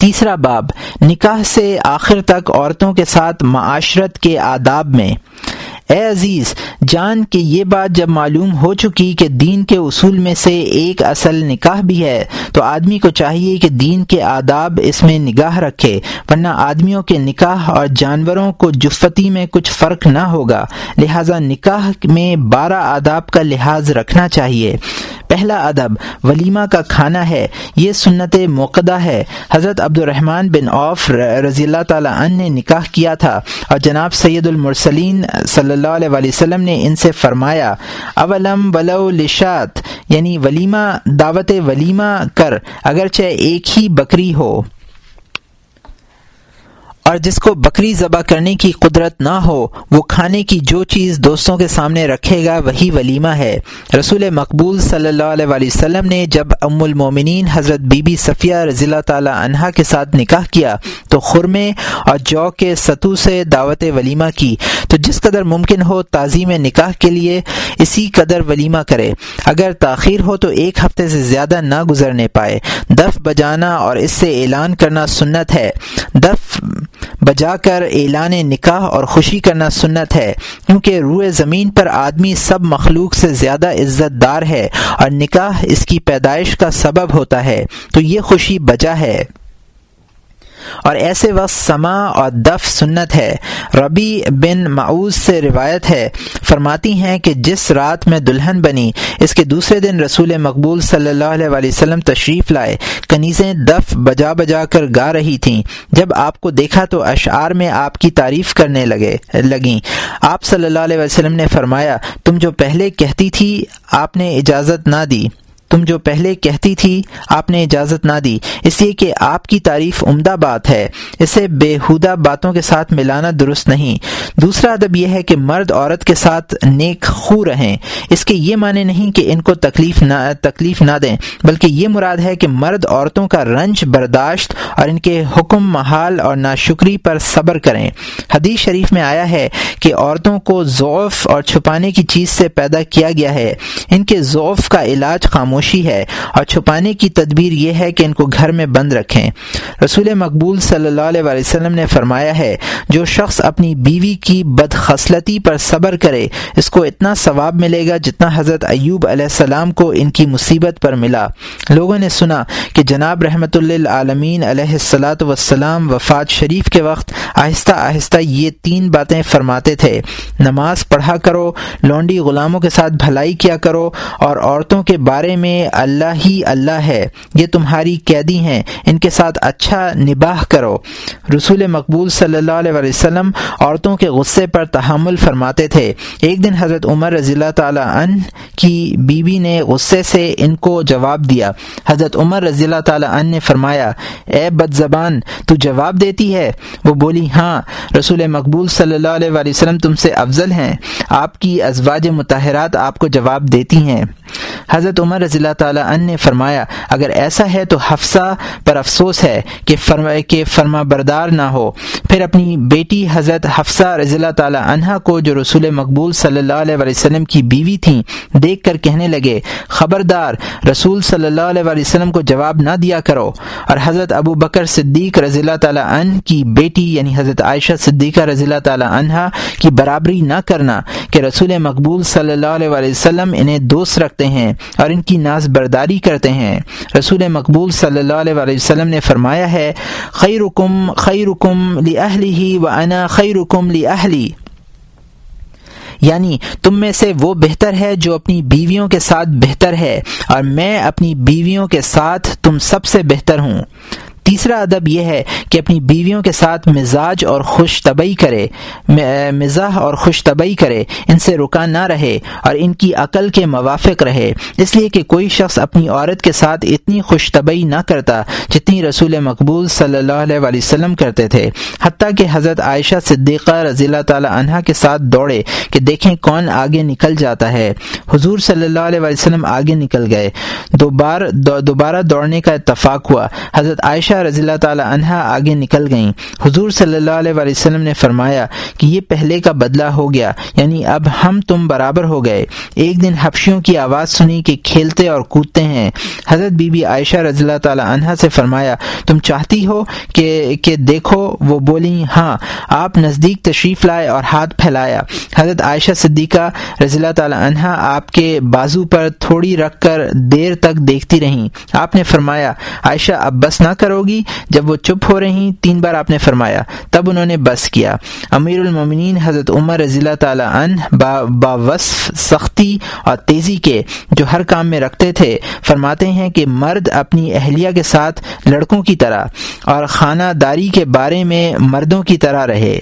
تیسرا باب، نکاح سے آخر تک عورتوں کے ساتھ معاشرت کے آداب میں۔ اے عزیز، جان کہ یہ بات جب معلوم ہو چکی کہ دین کے اصول میں سے ایک اصل نکاح بھی ہے، تو آدمی کو چاہیے کہ دین کے آداب اس میں نگاہ رکھے، ورنہ آدمیوں کے نکاح اور جانوروں کو جفتی میں کچھ فرق نہ ہوگا۔ لہذا نکاح میں بارہ آداب کا لحاظ رکھنا چاہیے۔ پہلا ادب ولیمہ کا کھانا ہے، یہ سنت موقع ہے۔ حضرت عبد الرحمن بن عوف رضی اللہ تعالیٰ عنہ نے نکاح کیا تھا۔ اور جناب سید المرسلین صلی اللہ علیہ وسلم نے ان سے فرمایا، اولم ولو لشات یعنی ولیمہ، دعوت ولیمہ کر، اگرچہ ایک ہی بکری ہو۔ اور جس کو بکری ذبح کرنے کی قدرت نہ ہو، وہ کھانے کی جو چیز دوستوں کے سامنے رکھے گا، وہی ولیمہ ہے۔ رسول مقبول صلی اللہ علیہ وسلم نے جب ام المومنین حضرت بی بی صفیہ رضی اللہ تعالی عنہا کے ساتھ نکاح کیا، تو خرمے اور جو کے ستو سے دعوت ولیمہ کی۔ تو جس قدر ممکن ہو تعظیم نکاح کے لیے اسی قدر ولیمہ کرے۔ اگر تاخیر ہو تو ایک ہفتے سے زیادہ نہ گزرنے پائے۔ دف بجانا اور اس سے اعلان کرنا سنت ہے۔ دف بجا کر اعلان نکاح اور خوشی کرنا سنت ہے، کیونکہ روئے زمین پر آدمی سب مخلوق سے زیادہ عزت دار ہے اور نکاح اس کی پیدائش کا سبب ہوتا ہے۔ تو یہ خوشی بجا ہے۔ اور ایسے وقت سما اور دف سنت ہے۔ ربی بن معوز سے روایت ہے، فرماتی ہیں کہ جس رات میں دلہن بنی، اس کے دوسرے دن رسول مقبول صلی اللہ علیہ وسلم تشریف لائے۔ کنیزیں دف بجا بجا کر گا رہی تھیں۔ جب آپ کو دیکھا تو اشعار میں آپ کی تعریف کرنے لگے، لگیں۔ آپ صلی اللہ علیہ وسلم نے فرمایا، تم جو پہلے کہتی تھی، آپ نے اجازت نہ دی۔ تم جو پہلے کہتی تھی، آپ نے اجازت نہ دی۔ اس لیے کہ آپ کی تعریف عمدہ بات ہے۔ اسے بےحودہ باتوں کے ساتھ ملانا درست نہیں۔ دوسرا ادب یہ ہے کہ مرد عورت کے ساتھ نیک خو رہیں۔ اس کے یہ معنی نہیں کہ ان کو تکلیف نہ تکلیف نہ دیں، بلکہ یہ مراد ہے کہ مرد عورتوں کا رنج برداشت اور ان کے حکم، محال اور ناشکری پر صبر کریں۔ حدیث شریف میں آیا ہے کہ عورتوں کو ضعف اور چھپانے کی چیز سے پیدا کیا گیا ہے۔ ان کے ضعف کا علاج خاموش خاموشی ہے اور چھپانے کی تدبیر یہ ہے کہ ان کو گھر میں بند رکھیں۔ رسول مقبول صلی اللہ علیہ وسلم نے فرمایا ہے، جو شخص اپنی بیوی کی بدخصلتی پر صبر کرے، اس کو اتنا ثواب ملے گا جتنا حضرت ایوب علیہ السلام کو ان کی مصیبت پر ملا۔ لوگوں نے سنا کہ جناب رحمۃ اللہ عالمین علیہ السلاۃ وسلام وفات شریف کے وقت آہستہ آہستہ یہ تین باتیں فرماتے تھے۔ نماز پڑھا کرو، لونڈی غلاموں کے ساتھ بھلائی کیا کرو اور عورتوں کے بارے میں اللہ ہی اللہ ہے، یہ تمہاری قیدی ہیں، ان کے ساتھ اچھا نباہ کرو۔ رسول مقبول صلی اللہ علیہ وسلم عورتوں کے غصے پر تحمل فرماتے تھے۔ ایک دن حضرت عمر رضی اللہ تعالیٰ عنہ کی بیوی بی نے غصے سے ان کو جواب دیا۔ حضرت عمر رضی اللہ تعالیٰ عنہ نے فرمایا، اے بد زبان تو جواب دیتی ہے؟ وہ بولی ہاں رسول مقبول صلی اللہ علیہ وسلم تم سے افضل ہیں، آپ کی ازواج متحرات آپ کو جواب دیتی ہیں۔ حضرت عمر رضی رضی اللہ تعالیٰ عنہ نے فرمایا، اگر ایسا ہے تو حفصہ پر افسوس ہے کہ فرما کہ فرما بردار نہ ہو۔ پھر اپنی بیٹی حضرت حفصہ رضی اللہ تعالیٰ عنہ کو جو رسول مقبول صلی اللہ علیہ وسلم کی بیوی تھیں، دیکھ کر کہنے لگے، خبردار، رسول صلی اللہ علیہ وسلم کو جواب نہ دیا کرو۔ اور حضرت ابو بکر صدیق رضی اللہ تعالیٰ عنہ کی بیٹی یعنی حضرت عائشہ صدیقہ رضی اللہ تعالیٰ عنہ کی برابری نہ کرنا کہ رسول مقبول صلی اللہ علیہ وسلم انہیں دوست رکھتے ہیں اور ان کی ناز برداری کرتے ہیں۔ رسول مقبول صلی اللہ علیہ وآلہ وسلم نے فرمایا ہے، خیرکم خیرکم خیر لی اہلی و انا خیرکم لی اہلی یعنی تم میں سے وہ بہتر ہے جو اپنی بیویوں کے ساتھ بہتر ہے، اور میں اپنی بیویوں کے ساتھ تم سب سے بہتر ہوں۔ تیسرا ادب یہ ہے کہ اپنی بیویوں کے ساتھ مزاج اور خوش طبعی کرے مزاح اور خوش طبعی کرے، ان سے رکا نہ رہے اور ان کی عقل کے موافق رہے۔ اس لیے کہ کوئی شخص اپنی عورت کے ساتھ اتنی خوش طبعی نہ کرتا جتنی رسول مقبول صلی اللہ علیہ وسلم کرتے تھے۔ حتیٰ کہ حضرت عائشہ صدیقہ رضی اللہ تعالی عنہ کے ساتھ دوڑے کہ دیکھیں کون آگے نکل جاتا ہے۔ حضور صلی اللہ علیہ وسلم آگے نکل گئے۔ دوبارہ دوبارہ دوڑنے کا اتفاق ہوا۔ حضرت عائشہ عائشہ رضی اللہ تعالی عنہ آگے نکل گئیں۔ حضور صلی اللہ علیہ وسلم نے فرمایا کہ یہ پہلے کا بدلہ ہو گیا یعنی اب ہم تم برابر ہو گئے۔ ایک دن حفشیوں کی آواز سنی کہ کھیلتے اور کودتے ہیں۔ حضرت بی بی عائشہ رضی اللہ تعالی عنہ سے فرمایا، تم چاہتی ہو کہ کہ دیکھو؟ وہ بولی ہاں آپ نزدیک تشریف لائے اور ہاتھ پھیلایا۔ حضرت عائشہ صدیقہ رضی اللہ تعالی عنہ آپ کے بازو پر تھوڑی رکھ کر دیر تک دیکھتی رہیں۔ آپ نے فرمایا، عائشہ اب بس نہ کرو ہوگی۔ جب وہ چپ ہو رہی تین بار آپ نے فرمایا۔ تب انہوں نے بس کیا۔ امیر المومنین حضرت عمر رضی اللہ تعالیٰ عنہ با, با وصف سختی اور تیزی کے جو ہر کام میں رکھتے تھے فرماتے ہیں کہ مرد اپنی اہلیہ کے ساتھ لڑکوں کی طرح اور خانہ داری کے بارے میں مردوں کی طرح رہے۔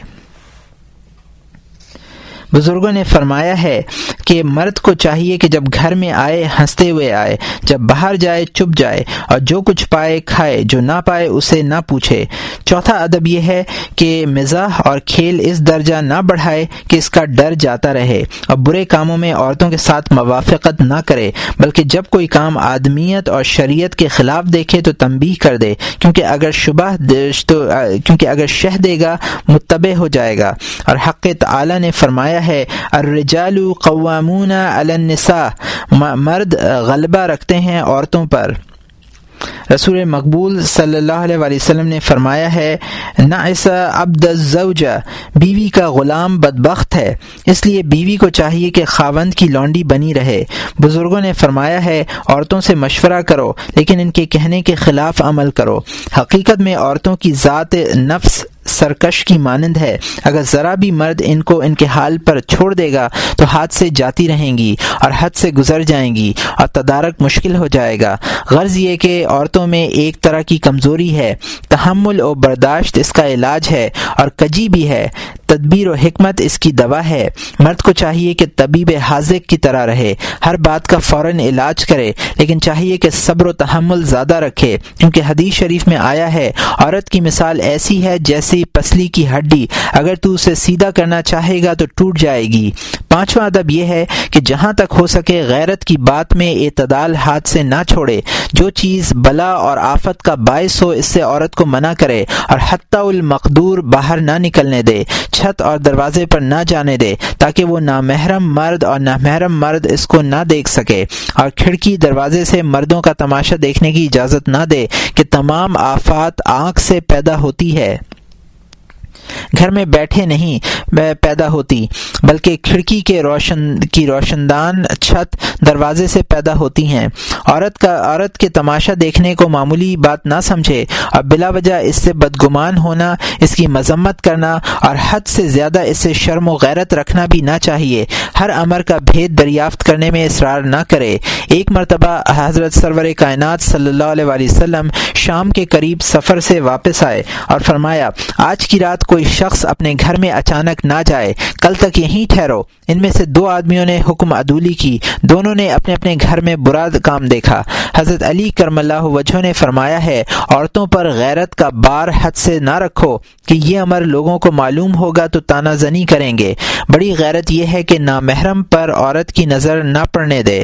بزرگوں نے فرمایا ہے کہ مرد کو چاہیے کہ جب گھر میں آئے، ہنستے ہوئے آئے، جب باہر جائے، چپ جائے اور جو کچھ پائے، کھائے، جو نہ پائے، اسے نہ پوچھے۔ چوتھا ادب یہ ہے کہ مزاح اور کھیل اس درجہ نہ بڑھائے کہ اس کا ڈر جاتا رہے اور برے کاموں میں عورتوں کے ساتھ موافقت نہ کرے، بلکہ جب کوئی کام آدمیت اور شریعت کے خلاف دیکھے تو تنبیہ کر دے۔ کیونکہ اگر شبہ تو کیونکہ اگر شہ دے گا، متبع ہو جائے گا۔ اور حق تعالی نے فرمایا ہے۔ الرجال قوامون علی النساء۔ مرد غلبہ رکھتے ہیں عورتوں پر۔ رسول مقبول صلی اللہ علیہ وسلم نے فرمایا ہے عبد الزوجہ، بیوی کا غلام بدبخت ہے۔ اس لیے بیوی کو چاہیے کہ خاوند کی لونڈی بنی رہے۔ بزرگوں نے فرمایا ہے، عورتوں سے مشورہ کرو، لیکن ان کے کہنے کے خلاف عمل کرو۔ حقیقت میں عورتوں کی ذات نفس سرکش کی مانند ہے۔ اگر ذرا بھی مرد ان کو ان کے حال پر چھوڑ دے گا، تو ہاتھ سے جاتی رہیں گی اور حد سے گزر جائیں گی اور تدارک مشکل ہو جائے گا۔ غرض یہ کہ عورتوں میں ایک طرح کی کمزوری ہے۔ تحمل و برداشت اس کا علاج ہے اور کجی بھی ہے۔ تدبیر و حکمت اس کی دوا ہے۔ مرد کو چاہیے کہ طبیب حاضق کی طرح رہے۔ ہر بات کا فوراً علاج کرے، لیکن چاہیے کہ صبر و تحمل زیادہ رکھے۔ کیونکہ حدیث شریف میں آیا ہے، عورت کی مثال ایسی ہے جیسی پسلی کی ہڈی اگر تو اسے سیدھا کرنا چاہے گا تو ٹوٹ جائے گی۔ پانچواں ادب یہ ہے کہ جہاں تک ہو سکے غیرت کی بات میں اعتدال ہاتھ سے نہ چھوڑے۔ جو چیز بلا اور آفت کا باعث ہو، اس سے عورت کو منع کرے اور حتیٰ المقدور باہر نہ نکلنے دے، چھت اور دروازے پر نہ جانے دے، تاکہ وہ نامحرم مرد اور نامحرم مرد اس کو نہ دیکھ سکے۔ اور کھڑکی دروازے سے مردوں کا تماشا دیکھنے کی اجازت نہ دے کہ تمام آفات آنکھ سے پیدا ہوتی ہے۔ گھر میں بیٹھے نہیں پیدا ہوتی، بلکہ کھڑکی کے روشن، کی روشن دان چھت دروازے سے پیدا ہوتی ہیں۔ عورت کا، عورت کے تماشا دیکھنے کو معمولی بات نہ سمجھے اور بلا وجہ اس سے بدگمان ہونا، اس کی مذمت کرنا اور حد سے زیادہ اس سے شرم و غیرت رکھنا بھی نہ چاہیے۔ ہر امر کا بھید دریافت کرنے میں اصرار نہ کرے۔ ایک مرتبہ حضرت سرور کائنات صلی اللہ علیہ وسلم شام کے قریب سفر سے واپس آئے اور فرمایا، آج کی رات کوئی کوئی شخص اپنے گھر میں اچانک نہ جائے، کل تک یہیں ٹھہرو۔ ان میں سے دو آدمیوں نے حکم عدولی کی، دونوں نے اپنے اپنے گھر میں برا کام دیکھا۔ حضرت علی کرم اللہ وجہ نے فرمایا ہے، عورتوں پر غیرت کا بار حد سے نہ رکھو کہ یہ امر لوگوں کو معلوم ہوگا تو تانا زنی کریں گے۔ بڑی غیرت یہ ہے کہ نامحرم پر عورت کی نظر نہ پڑنے دے۔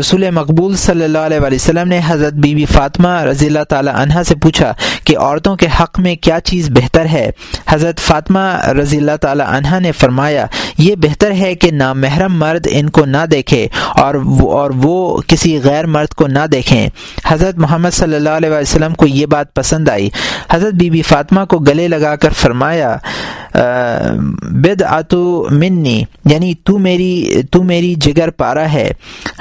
رسول مقبول صلی اللہ علیہ وسلم نے حضرت بی بی فاطمہ رضی اللہ تعالی عنہ سے پوچھا کہ عورتوں کے حق میں کیا چیز بہتر ہے؟ حضرت فاطمہ رضی اللہ تعالی عنہ نے فرمایا، یہ بہتر ہے کہ نامحرم مرد ان کو نہ دیکھے اور وہ اور وہ کسی غیر مرد کو نہ دیکھیں۔ حضرت محمد صلی اللہ علیہ وسلم کو یہ بات پسند آئی۔ حضرت بی بی فاطمہ کو گلے لگا کر فرمایا بد آتو منی یعنی تو میری تو میری جگر پارا ہے۔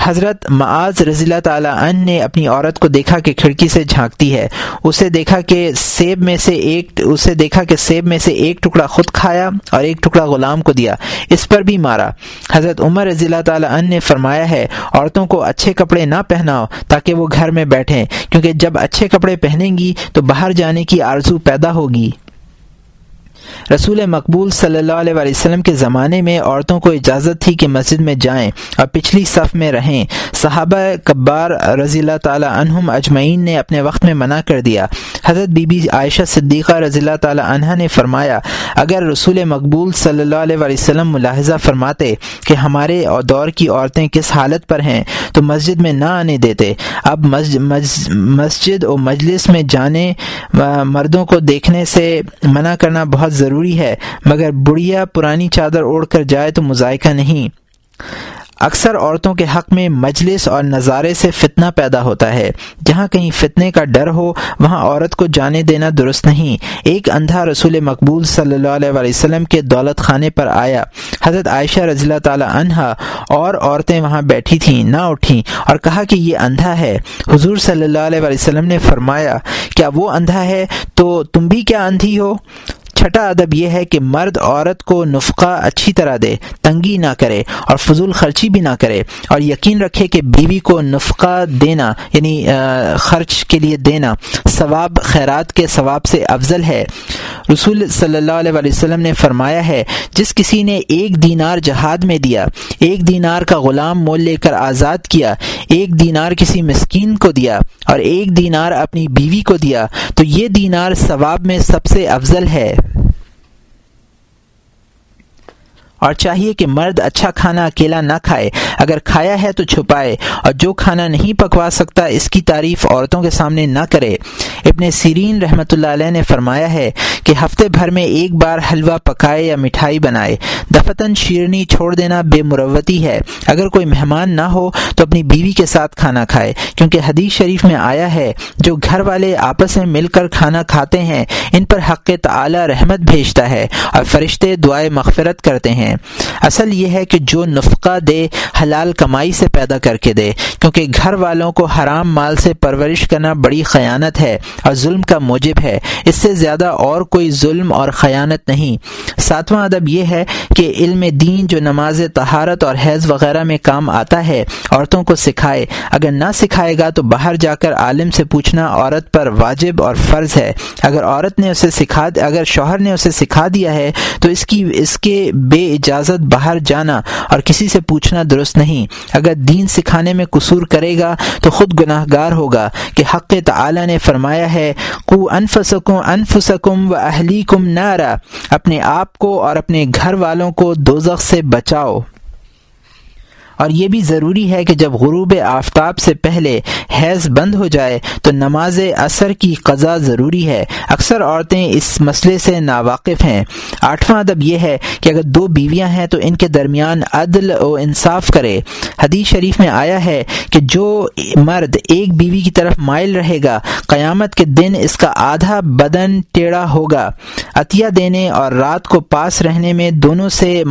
حضرت معاذ رضی اللہ تعالیٰ عنہ نے اپنی عورت کو دیکھا کہ کھڑکی سے جھانکتی ہے۔ اسے دیکھا کہ سیب میں سے ایک، اسے دیکھا کہ سیب میں سے ایک ٹکڑا خود کھایا اور ایک ٹکڑا غلام کو دیا، اس پر بھی مارا۔ حضرت عمر رضی اللہ تعالیٰ عنہ نے فرمایا ہے، عورتوں کو اچھے کپڑے نہ پہناؤ تاکہ وہ گھر میں بیٹھیں، کیونکہ جب اچھے کپڑے پہنیں گی تو باہر جانے کی آرزو پیدا ہوگی۔ رسول مقبول صلی اللہ علیہ وسلم کے زمانے میں عورتوں کو اجازت تھی کہ مسجد میں جائیں اور پچھلی صف میں رہیں۔ صحابہ کبار رضی اللہ تعالیٰ عنہم اجمعین نے اپنے وقت میں منع کر دیا۔ حضرت بی بی عائشہ صدیقہ رضی اللہ تعالیٰ عنہ نے فرمایا، اگر رسول مقبول صلی اللہ علیہ وسلم ملاحظہ فرماتے کہ ہمارے دور کی عورتیں کس حالت پر ہیں، تو مسجد میں نہ آنے دیتے۔ اب مسجد و مجلس میں جانے مردوں کو دیکھنے سے منع کرنا بہت ضروری ہے، مگر بڑھیا پرانی چادر اوڑھ کر جائے تو مذائقہ نہیں۔ اکثر عورتوں کے حق میں مجلس اور نظارے سے فتنہ پیدا ہوتا ہے۔ جہاں کہیں فتنے کا ڈر ہو، وہاں عورت کو جانے دینا درست نہیں۔ ایک اندھا رسول مقبول صلی اللہ علیہ وسلم کے دولت خانے پر آیا۔ حضرت عائشہ رضی اللہ تعالی عنہا اور عورتیں وہاں بیٹھی تھیں، نہ اٹھیں اور کہا کہ یہ اندھا ہے۔ حضور صلی اللہ علیہ وسلم نے فرمایا، کیا وہ اندھا ہے؟ تو تم بھی کیا اندھی ہو؟ چھٹا ادب یہ ہے کہ مرد عورت کو نفقہ اچھی طرح دے، تنگی نہ کرے اور فضول خرچی بھی نہ کرے۔ اور یقین رکھے کہ بیوی کو نفقہ دینا یعنی خرچ کے لیے دینا ثواب، خیرات کے ثواب سے افضل ہے۔ رسول صلی اللہ علیہ وسلم نے فرمایا ہے، جس کسی نے ایک دینار جہاد میں دیا، ایک دینار کا غلام مول لے کر آزاد کیا، ایک دینار کسی مسکین کو دیا اور ایک دینار اپنی بیوی کو دیا، تو یہ دینار ثواب میں سب سے افضل ہے۔ اور چاہیے کہ مرد اچھا کھانا اکیلا نہ کھائے۔ اگر کھایا ہے تو چھپائے اور جو کھانا نہیں پکوا سکتا اس کی تعریف عورتوں کے سامنے نہ کرے۔ ابن سیرین رحمۃ اللہ علیہ نے فرمایا ہے کہ ہفتے بھر میں ایک بار حلوہ پکائے یا مٹھائی بنائے۔ دفتن شیرنی چھوڑ دینا بے مروتی ہے۔ اگر کوئی مہمان نہ ہو تو اپنی بیوی کے ساتھ کھانا کھائے۔ کیونکہ حدیث شریف میں آیا ہے، جو گھر والے آپس میں مل کر کھانا کھاتے ہیں، ان پر حق تعلی رحمت بھیجتا ہے اور فرشتے دعائیں مغفرت کرتے ہیں۔ ہیں۔ اصل یہ ہے کہ جو نفقہ دے، حلال کمائی سے پیدا کر کے دے، کیونکہ گھر والوں کو حرام مال سے پرورش کرنا بڑی خیانت ہے اور ظلم کا موجب ہے۔ اس سے زیادہ اور کوئی ظلم اور خیانت نہیں۔ ساتواں ادب یہ ہے کہ علم دین جو نماز تہارت اور حیض وغیرہ میں کام آتا ہے، عورتوں کو سکھائے۔ اگر نہ سکھائے گا تو باہر جا کر عالم سے پوچھنا عورت پر واجب اور فرض ہے۔ اگر عورت نے اسے سکھا، اگر شوہر نے اسے سکھا دیا ہے، تو اس کی، اس کے بے اجازت باہر جانا اور کسی سے پوچھنا درست نہیں۔ اگر دین سکھانے میں قصور کرے گا تو خود گناہ گار ہوگا کہ حق تعالی نے فرمایا ہے کو انفسکم انفسکم و اہلی کم نارا۔ اپنے آپ کو اور اپنے گھر والوں کو دوزخ سے بچاؤ۔ اور یہ بھی ضروری ہے کہ جب غروب آفتاب سے پہلے حیض بند ہو جائے تو نماز اثر کی قضا ضروری ہے۔ اکثر عورتیں اس مسئلے سے ناواقف ہیں۔ آٹھواں ادب یہ ہے کہ اگر دو بیویاں ہیں تو ان کے درمیان عدل و انصاف کرے۔ حدیث شریف میں آیا ہے کہ جو مرد ایک بیوی کی طرف مائل رہے گا، قیامت کے دن اس کا آدھا بدن ٹیڑھا ہوگا۔ عطیہ دینے اور رات کو پاس رہنے میں دونوں سے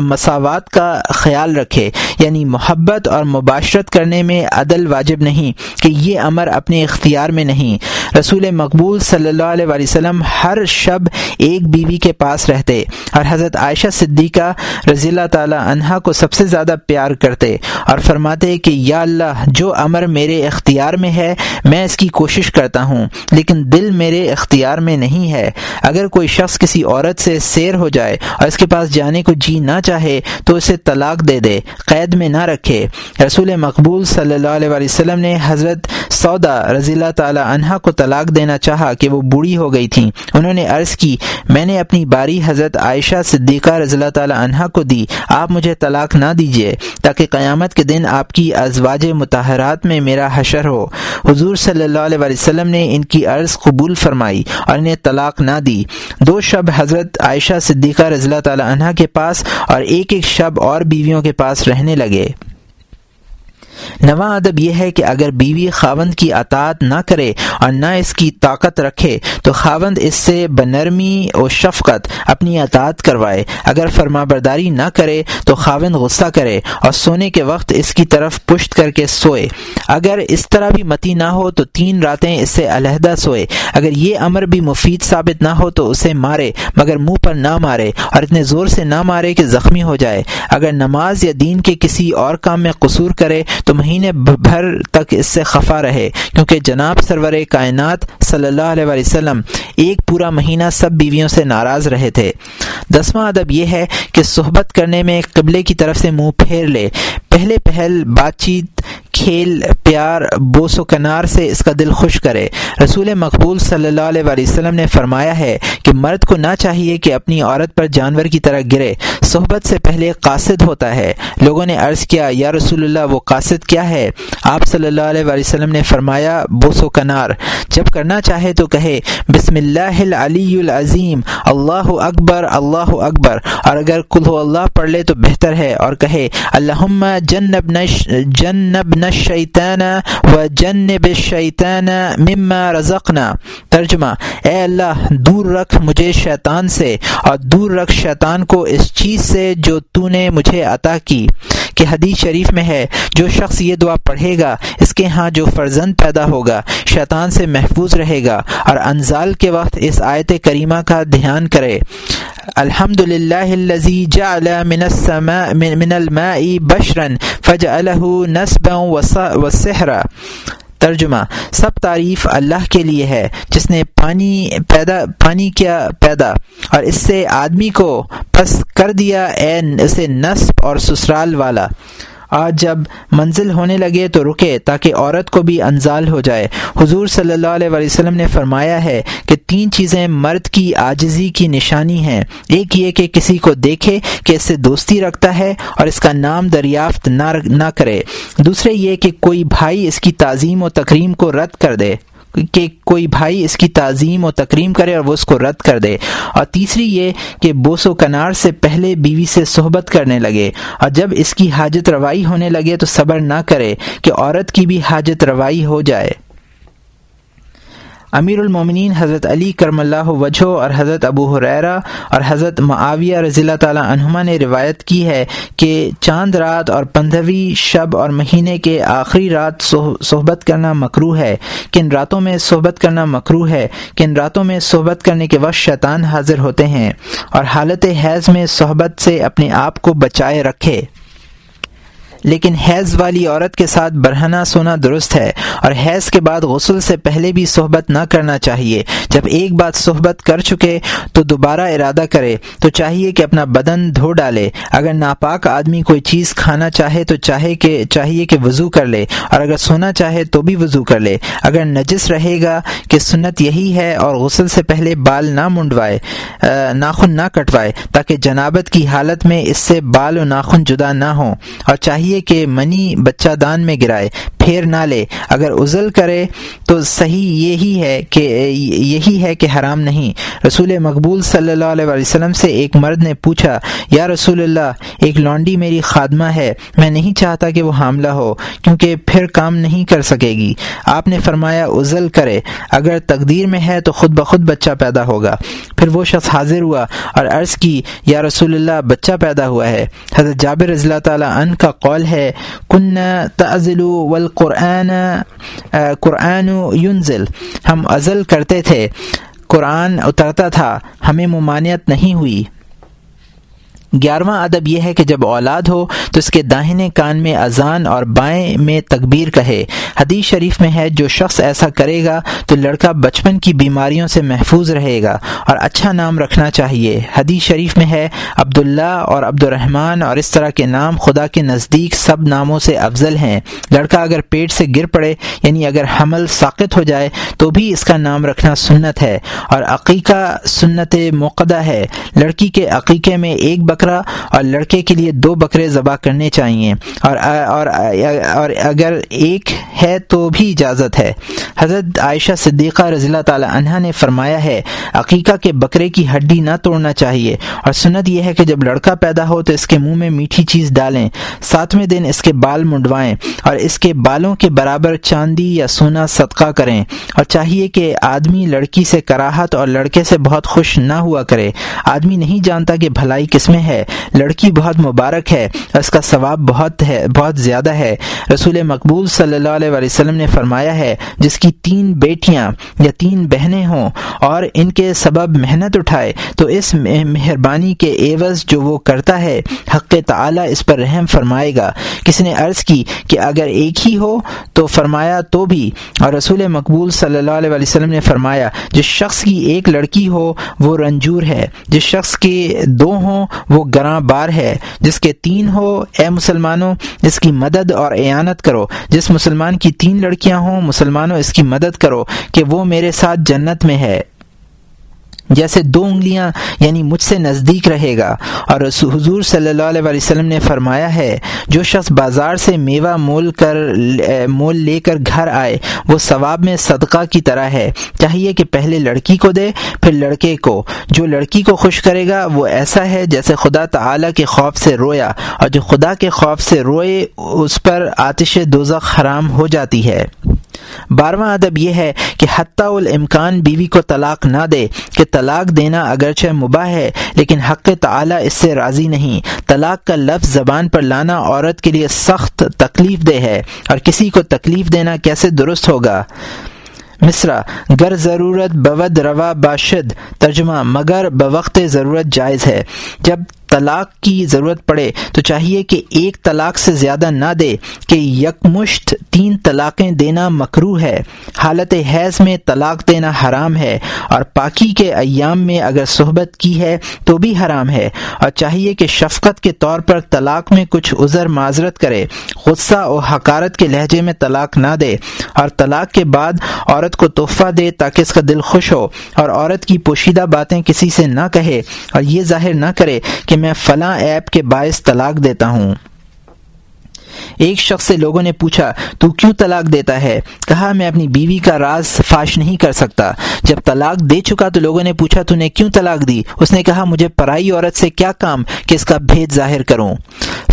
مساوات کا خیال رکھے۔ یعنی محبت اور مباشرت کرنے میں عدل واجب نہیں، کہ یہ امر اپنے اختیار میں نہیں۔ رسول مقبول صلی اللہ علیہ وسلم ہر شب ایک بیوی کے پاس رہتے اور حضرت عائشہ صدیقہ رضی اللہ تعالی عنہا کو سب سے زیادہ پیار کرتے اور فرماتے کہ یا اللہ، جو امر میرے اختیار میں ہے، میں اس کی کوشش کرتا ہوں، لیکن دل میرے اختیار میں نہیں ہے۔ اگر کوئی شخص کسی عورت سے سیر ہو جائے اور اس کے پاس جانے کو جی نہ چاہے، تو اسے طلاق دے دے۔ قید میں نہ رکھے۔ رسول مقبول صلی اللہ علیہ وسلم نے حضرت سودا رضی اللہ تعالی عنہ کو طلاق دینا چاہا کہ وہ بوڑھی ہو گئی تھیں۔ انہوں نے عرض کی، میں نے اپنی باری حضرت عائشہ صدیقہ رضی اللہ تعالی عنہ کو دی، آپ مجھے طلاق نہ دیجیے تاکہ قیامت کے دن آپ کی ازواج متحرات میں میرا حشر ہو۔ حضور صلی اللہ علیہ وسلم نے ان کی عرض قبول فرمائی اور انہیں طلاق نہ دی۔ دو شب حضرت عائشہ صدیقہ رضی اللہ تعالی عنہ کے پاس اور ایک ایک شب اور بیویوں کے پاس رہنے لگے۔ نواں ادب یہ ہے کہ اگر بیوی خاوند کی اطاعت نہ کرے اور نہ اس کی طاقت رکھے، تو خاوند اس سے بنرمی و شفقت اپنی اطاعت کروائے۔ اگر فرما برداری نہ کرے، تو خاوند غصہ کرے اور سونے کے وقت اس کی طرف پشت کر کے سوئے۔ اگر اس طرح بھی متی نہ ہو، تو تین راتیں اس سے علیحدہ سوئے۔ اگر یہ امر بھی مفید ثابت نہ ہو، تو اسے مارے، مگر منہ پر نہ مارے اور اتنے زور سے نہ مارے کہ زخمی ہو جائے۔ اگر نماز یا دین کے کسی اور کام میں قصور کرے، تو مہینے بھر تک اس سے خفا رہے، کیونکہ جناب سرور کائنات صلی اللہ علیہ وسلم ایک پورا مہینہ سب بیویوں سے ناراض رہے تھے۔ دسواں ادب یہ ہے کہ صحبت کرنے میں قبلے کی طرف سے منہ پھیر لے۔ پہلے پہل بات چیت کھیل، پیار، بوس و کنار سے اس کا دل خوش کرے۔ رسول مقبول صلی اللہ علیہ وسلم نے فرمایا ہے کہ مرد کو نہ چاہیے کہ اپنی عورت پر جانور کی طرح گرے۔ صحبت سے پہلے قاصد ہوتا ہے۔ لوگوں نے عرض کیا، یا رسول اللہ، وہ قاصد کیا ہے؟ آپ صلی اللہ علیہ وسلم نے فرمایا، بوس و کنار۔ جب کرنا چاہے تو کہے، بسم اللہ العلی العظیم، اللہ اکبر اللہ اکبر۔ اور اگر کل اللہ پڑھ لے تو بہتر ہے۔ اور کہے اللہ جنب جنب الشیطان و جنب الشیطان مما رزقنا۔ ترجمہ، اے اللہ، دور رکھ مجھے شیطان سے اور دور رکھ شیطان کو اس چیز سے جو تو نے مجھے عطا کی۔ کہ حدیث شریف میں ہے، جو شخص یہ دعا پڑھے گا، اس کے ہاں جو فرزند پیدا ہوگا، شیطان سے محفوظ رہے گا اور انزال کے وقت اس آیت کریمہ کا دھیان کرے۔ الحمد للہ جعل من السماء، من الماء بشرا فجعله نسبا وسحرا۔ ترجمہ۔ سب تعریف اللہ کے لیے ہے، جس نے پانی پیدا، پانی کیا پیدا، اور اس سے آدمی کو پس کر دیا، اے اسے نصب اور سسرال والا۔ آج جب منزل ہونے لگے تو رکے تاکہ عورت کو بھی انزال ہو جائے۔ حضور صلی اللہ علیہ وسلم نے فرمایا ہے کہ تین چیزیں مرد کی آجزی کی نشانی ہیں۔ ایک یہ کہ کسی کو دیکھے کہ اس سے دوستی رکھتا ہے اور اس کا نام دریافت نہ کرے۔ دوسرے یہ کہ کوئی بھائی اس کی تعظیم و تقریم کو رد کر دے۔ کہ کوئی بھائی اس کی تعظیم و تکریم کرے اور وہ اس کو رد کر دے۔ اور تیسری یہ کہ بوس و کنار سے پہلے بیوی سے صحبت کرنے لگے اور جب اس کی حاجت روائی ہونے لگے تو صبر نہ کرے کہ عورت کی بھی حاجت روائی ہو جائے۔ امیر المومنین حضرت علی کرم اللہ وجہ اور حضرت ابو حریرہ اور حضرت معاویہ رضی اللہ تعالیٰ عنہما نے روایت کی ہے کہ چاند رات اور پندرہویں شب اور مہینے کے آخری رات صحبت کرنا مکرو ہے۔ کن راتوں میں صحبت کرنا مکرو ہے؟ کن راتوں میں صحبت کرنے کے وقت شیطان حاضر ہوتے ہیں اور حالت حیض میں صحبت سے اپنے آپ کو بچائے رکھے۔ لیکن حیض والی عورت کے ساتھ برہنہ سونا درست ہے اور حیض کے بعد غسل سے پہلے بھی صحبت نہ کرنا چاہیے۔ جب ایک بات صحبت کر چکے تو دوبارہ ارادہ کرے، تو چاہیے کہ اپنا بدن دھو ڈالے۔ اگر ناپاک آدمی کوئی چیز کھانا چاہے تو چاہے کہ، چاہیے کہ وضو کر لے، اور اگر سونا چاہے تو بھی وضو کر لے۔ اگر نجس رہے گا کہ سنت یہی ہے اور غسل سے پہلے بال نہ منڈوائے ناخن نہ کٹوائے، تاکہ جنابت کی حالت میں اس سے بال و ناخن جدا نہ ہوں۔ اور چاہیے کہ منی بچہ دان میں گرائے، پھیر نہ لے۔ اگر ازل کرے تو صحیح یہی ہے کہ، یہی ہے کہ حرام نہیں۔ رسول مقبول صلی اللہ علیہ وسلم سے ایک مرد نے پوچھا، یا رسول اللہ، ایک لانڈی میری خادمہ ہے، میں نہیں چاہتا کہ وہ حاملہ ہو، کیونکہ پھر کام نہیں کر سکے گی۔ آپ نے فرمایا ازل کرے۔ اگر تقدیر میں ہے تو خود بخود بچہ پیدا ہوگا۔ پھر وہ شخص حاضر ہوا اور عرض کی، یا رسول اللہ، بچہ پیدا ہوا ہے۔ حضرت جابر رضی اللہ تعالیٰ عنہ کا قول ہے۔ کن تزل والقرآن قرآن یونزل ہم ازل کرتے تھے۔ قرآن اترتا تھا۔ ہمیں ممانعت نہیں ہوئی۔ گیارہواں ادب یہ ہے کہ جب اولاد ہو تو اس کے داہنے کان میں اذان اور بائیں میں تکبیر کہے۔ حدیث شریف میں ہے، جو شخص ایسا کرے گا تو لڑکا بچپن کی بیماریوں سے محفوظ رہے گا اور اچھا نام رکھنا چاہیے۔ حدیث شریف میں ہے، عبداللہ اور عبد الرحمن اور اس طرح کے نام خدا کے نزدیک سب ناموں سے افضل ہیں۔ لڑکا اگر پیٹ سے گر پڑے یعنی اگر حمل ساقت ہو جائے، تو بھی اس کا نام رکھنا سنت ہے۔ اور عقیقہ سنت موقع ہے۔ لڑکی کے عقیقے میں ایک بکر بکرا اور لڑکے کے لیے دو بکرے ذبح کرنے چاہیے۔ اور اور اور اگر ایک ہے تو بھی اجازت ہے۔ حضرت عائشہ صدیقہ رضی اللہ تعالی عنہ نے فرمایا ہے، عقیقہ کے بکرے کی ہڈی نہ توڑنا چاہیے۔ اور سنت یہ ہے کہ جب لڑکا پیدا ہو تو اس کے منہ میں میٹھی چیز ڈالیں، ساتویں دن اس کے بال منڈوائیں اور اس کے بالوں کے برابر چاندی یا سونا صدقہ کریں۔ اور چاہیے کہ آدمی لڑکی سے کراہت اور لڑکے سے بہت خوش نہ ہوا کرے۔ آدمی نہیں جانتا کہ بھلائی کس میں ہے۔ ہے۔ لڑکی بہت مبارک ہے، اس کا ثواب بہت ہے، بہت زیادہ ہے۔ رسول مقبول صلی اللہ علیہ وسلم نے فرمایا ہے، جس کی تین بیٹیاں یا تین بہنیں ہوں اور ان کے سبب محنت اٹھائے، تو اس مہربانی کے عوض جو وہ کرتا ہے، حق تعالی اس پر رحم فرمائے گا۔ کسی نے عرض کی کہ اگر ایک ہی ہو، تو فرمایا تو بھی۔ اور رسول مقبول صلی اللہ علیہ وسلم نے فرمایا، جس شخص کی ایک لڑکی ہو، وہ رنجور ہے۔ جس شخص کے دو ہوں وہ گراں بار ہے۔ جس کے تین ہو، اے مسلمانوں، اس کی مدد اور اعانت کرو۔ جس مسلمان کی تین لڑکیاں ہوں، مسلمانوں، اس کی مدد کرو کہ وہ میرے ساتھ جنت میں ہے۔ جیسے دو انگلیاں یعنی مجھ سے نزدیک رہے گا۔ اور حضور صلی اللہ علیہ وسلم نے فرمایا ہے، جو شخص بازار سے میوہ مول کر مول لے کر گھر آئے، وہ ثواب میں صدقہ کی طرح ہے۔ چاہیے کہ پہلے لڑکی کو دے، پھر لڑکے کو۔ جو لڑکی کو خوش کرے گا، وہ ایسا ہے جیسے خدا تعالی کے خوف سے رویا۔ اور جو خدا کے خوف سے روئے، اس پر آتش دوزخ حرام ہو جاتی ہے۔ بارہواں ادب یہ ہے کہ حتیٰ الامکان بیوی کو طلاق نہ دے کہ طلاق دینا اگرچہ مباح ہے، لیکن حق تعالی اس سے راضی نہیں۔ طلاق کا لفظ زبان پر لانا عورت کے لیے سخت تکلیف دہ ہے، اور کسی کو تکلیف دینا کیسے درست ہوگا؟ مصرا گر ضرورت بود روا باشد، ترجمہ، مگر بوقت ضرورت جائز ہے۔ جب طلاق کی ضرورت پڑے تو چاہیے کہ ایک طلاق سے زیادہ نہ دے کہ یکمشت تین طلاقیں دینا مکرو ہے۔ حالت حیض میں طلاق دینا حرام ہے اور پاکی کے ایام میں اگر صحبت کی ہے تو بھی حرام ہے۔ اور چاہیے کہ شفقت کے طور پر طلاق میں کچھ عذر معذرت کرے۔ غصہ اور حکارت کے لہجے میں طلاق نہ دے۔ اور طلاق کے بعد عورت کو تحفہ دے تاکہ اس کا دل خوش ہو۔ اور عورت کی پوشیدہ باتیں کسی سے نہ کہے۔ اور یہ ظاہر نہ کرے کہ میں فلاں ایپ کے باعث طلاق دیتا ہوں۔ ایک شخص سے لوگوں نے پوچھا، تو کیوں طلاق دیتا ہے؟ کہا، میں اپنی بیوی کا راز فاش نہیں کر سکتا۔ جب طلاق دے چکا تو لوگوں نے پوچھا، تو نے کیوں طلاق دی؟ اس نے کہا، مجھے پرائی عورت سے کیا کام کہ اس کا بھید ظاہر کروں؟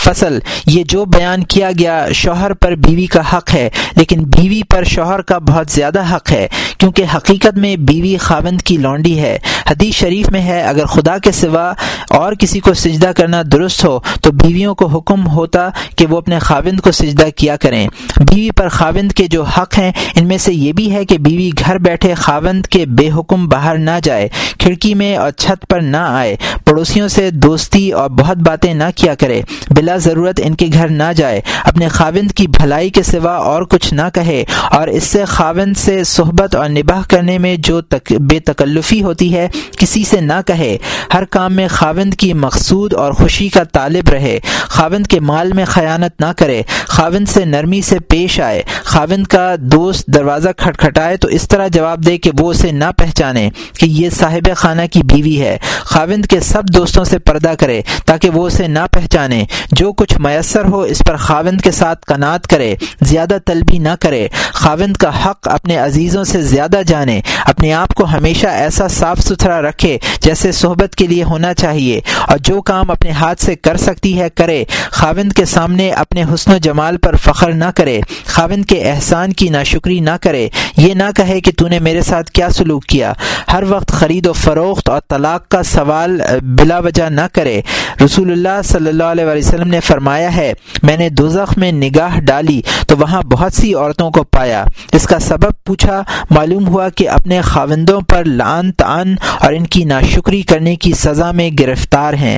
فصل، یہ جو بیان کیا گیا، شوہر پر بیوی کا حق ہے، لیکن بیوی پر شوہر کا بہت زیادہ حق ہے، کیونکہ حقیقت میں بیوی خاوند کی لونڈی ہے۔ حدیث شریف میں ہے، اگر خدا کے سوا اور کسی کو سجدہ کرنا درست ہو، تو بیویوں کو حکم ہوتا کہ وہ اپنے خاوند کو سجدہ کیا کریں۔ بیوی پر خاوند کے جو حق ہیں، ان میں سے یہ بھی ہے کہ بیوی گھر بیٹھے خاوند کے بے حکم باہر نہ جائے، کھڑکی میں اور چھت پر نہ آئے۔ پڑوسیوں سے دوستی اور بہت باتیں نہ کیا کرے۔ بلا ضرورت ان کے گھر نہ جائے۔ اپنے خاوند کی بھلائی کے سوا اور کچھ نہ کہے۔ اور اس سے خاوند سے صحبت اور نباہ کرنے میں جو تک، بے تکلفی ہوتی ہے، کسی سے نہ کہے۔ ہر کام میں خاوند کی مقصود اور خوشی کا طالب رہے۔ خاوند کے مال میں خیانت نہ کرے۔ خاوند سے نرمی سے پیش آئے۔ خاوند کا دوست دروازہ کھٹکھٹائے تو اس طرح جواب دے کہ وہ اسے نہ پہچانے کہ یہ صاحب خانہ کی بیوی ہے۔ خاوند کے سب دوستوں سے پردہ کرے تاکہ وہ اسے نہ پہچانے۔ جو کچھ میسر ہو اس پر خاوند کے ساتھ کنات کرے، زیادہ طلبی نہ کرے۔ خاوند کا حق اپنے عزیزوں سے زیادہ جانے۔ اپنے آپ کو ہمیشہ ایسا صاف ستھرا رکھے جیسے صحبت کے لیے ہونا چاہیے۔ اور جو کام اپنے ہاتھ سے کر سکتی ہے، کرے۔ خاوند کے سامنے اپنے حسن و جمال پر فخر نہ کرے، خاوند کے احسان کی ناشکری نہ کرے، یہ نہ کہے کہ تو نے میرے ساتھ کیا سلوک کیا۔ ہر وقت خرید و فروخت اور طلاق کا سوال بلا وجہ نہ کرے۔ رسول اللہ صلی اللہ علیہ وسلم نے فرمایا ہے، میں نے دوزخ میں نگاہ ڈالی تو وہاں بہت سی عورتوں کو پایا۔ اس کا سبب پوچھا، معلوم ہوا کہ اپنے خاوندوں پر لان تان اور ان کی ناشکری کرنے کی سزا میں گرفتار ہیں۔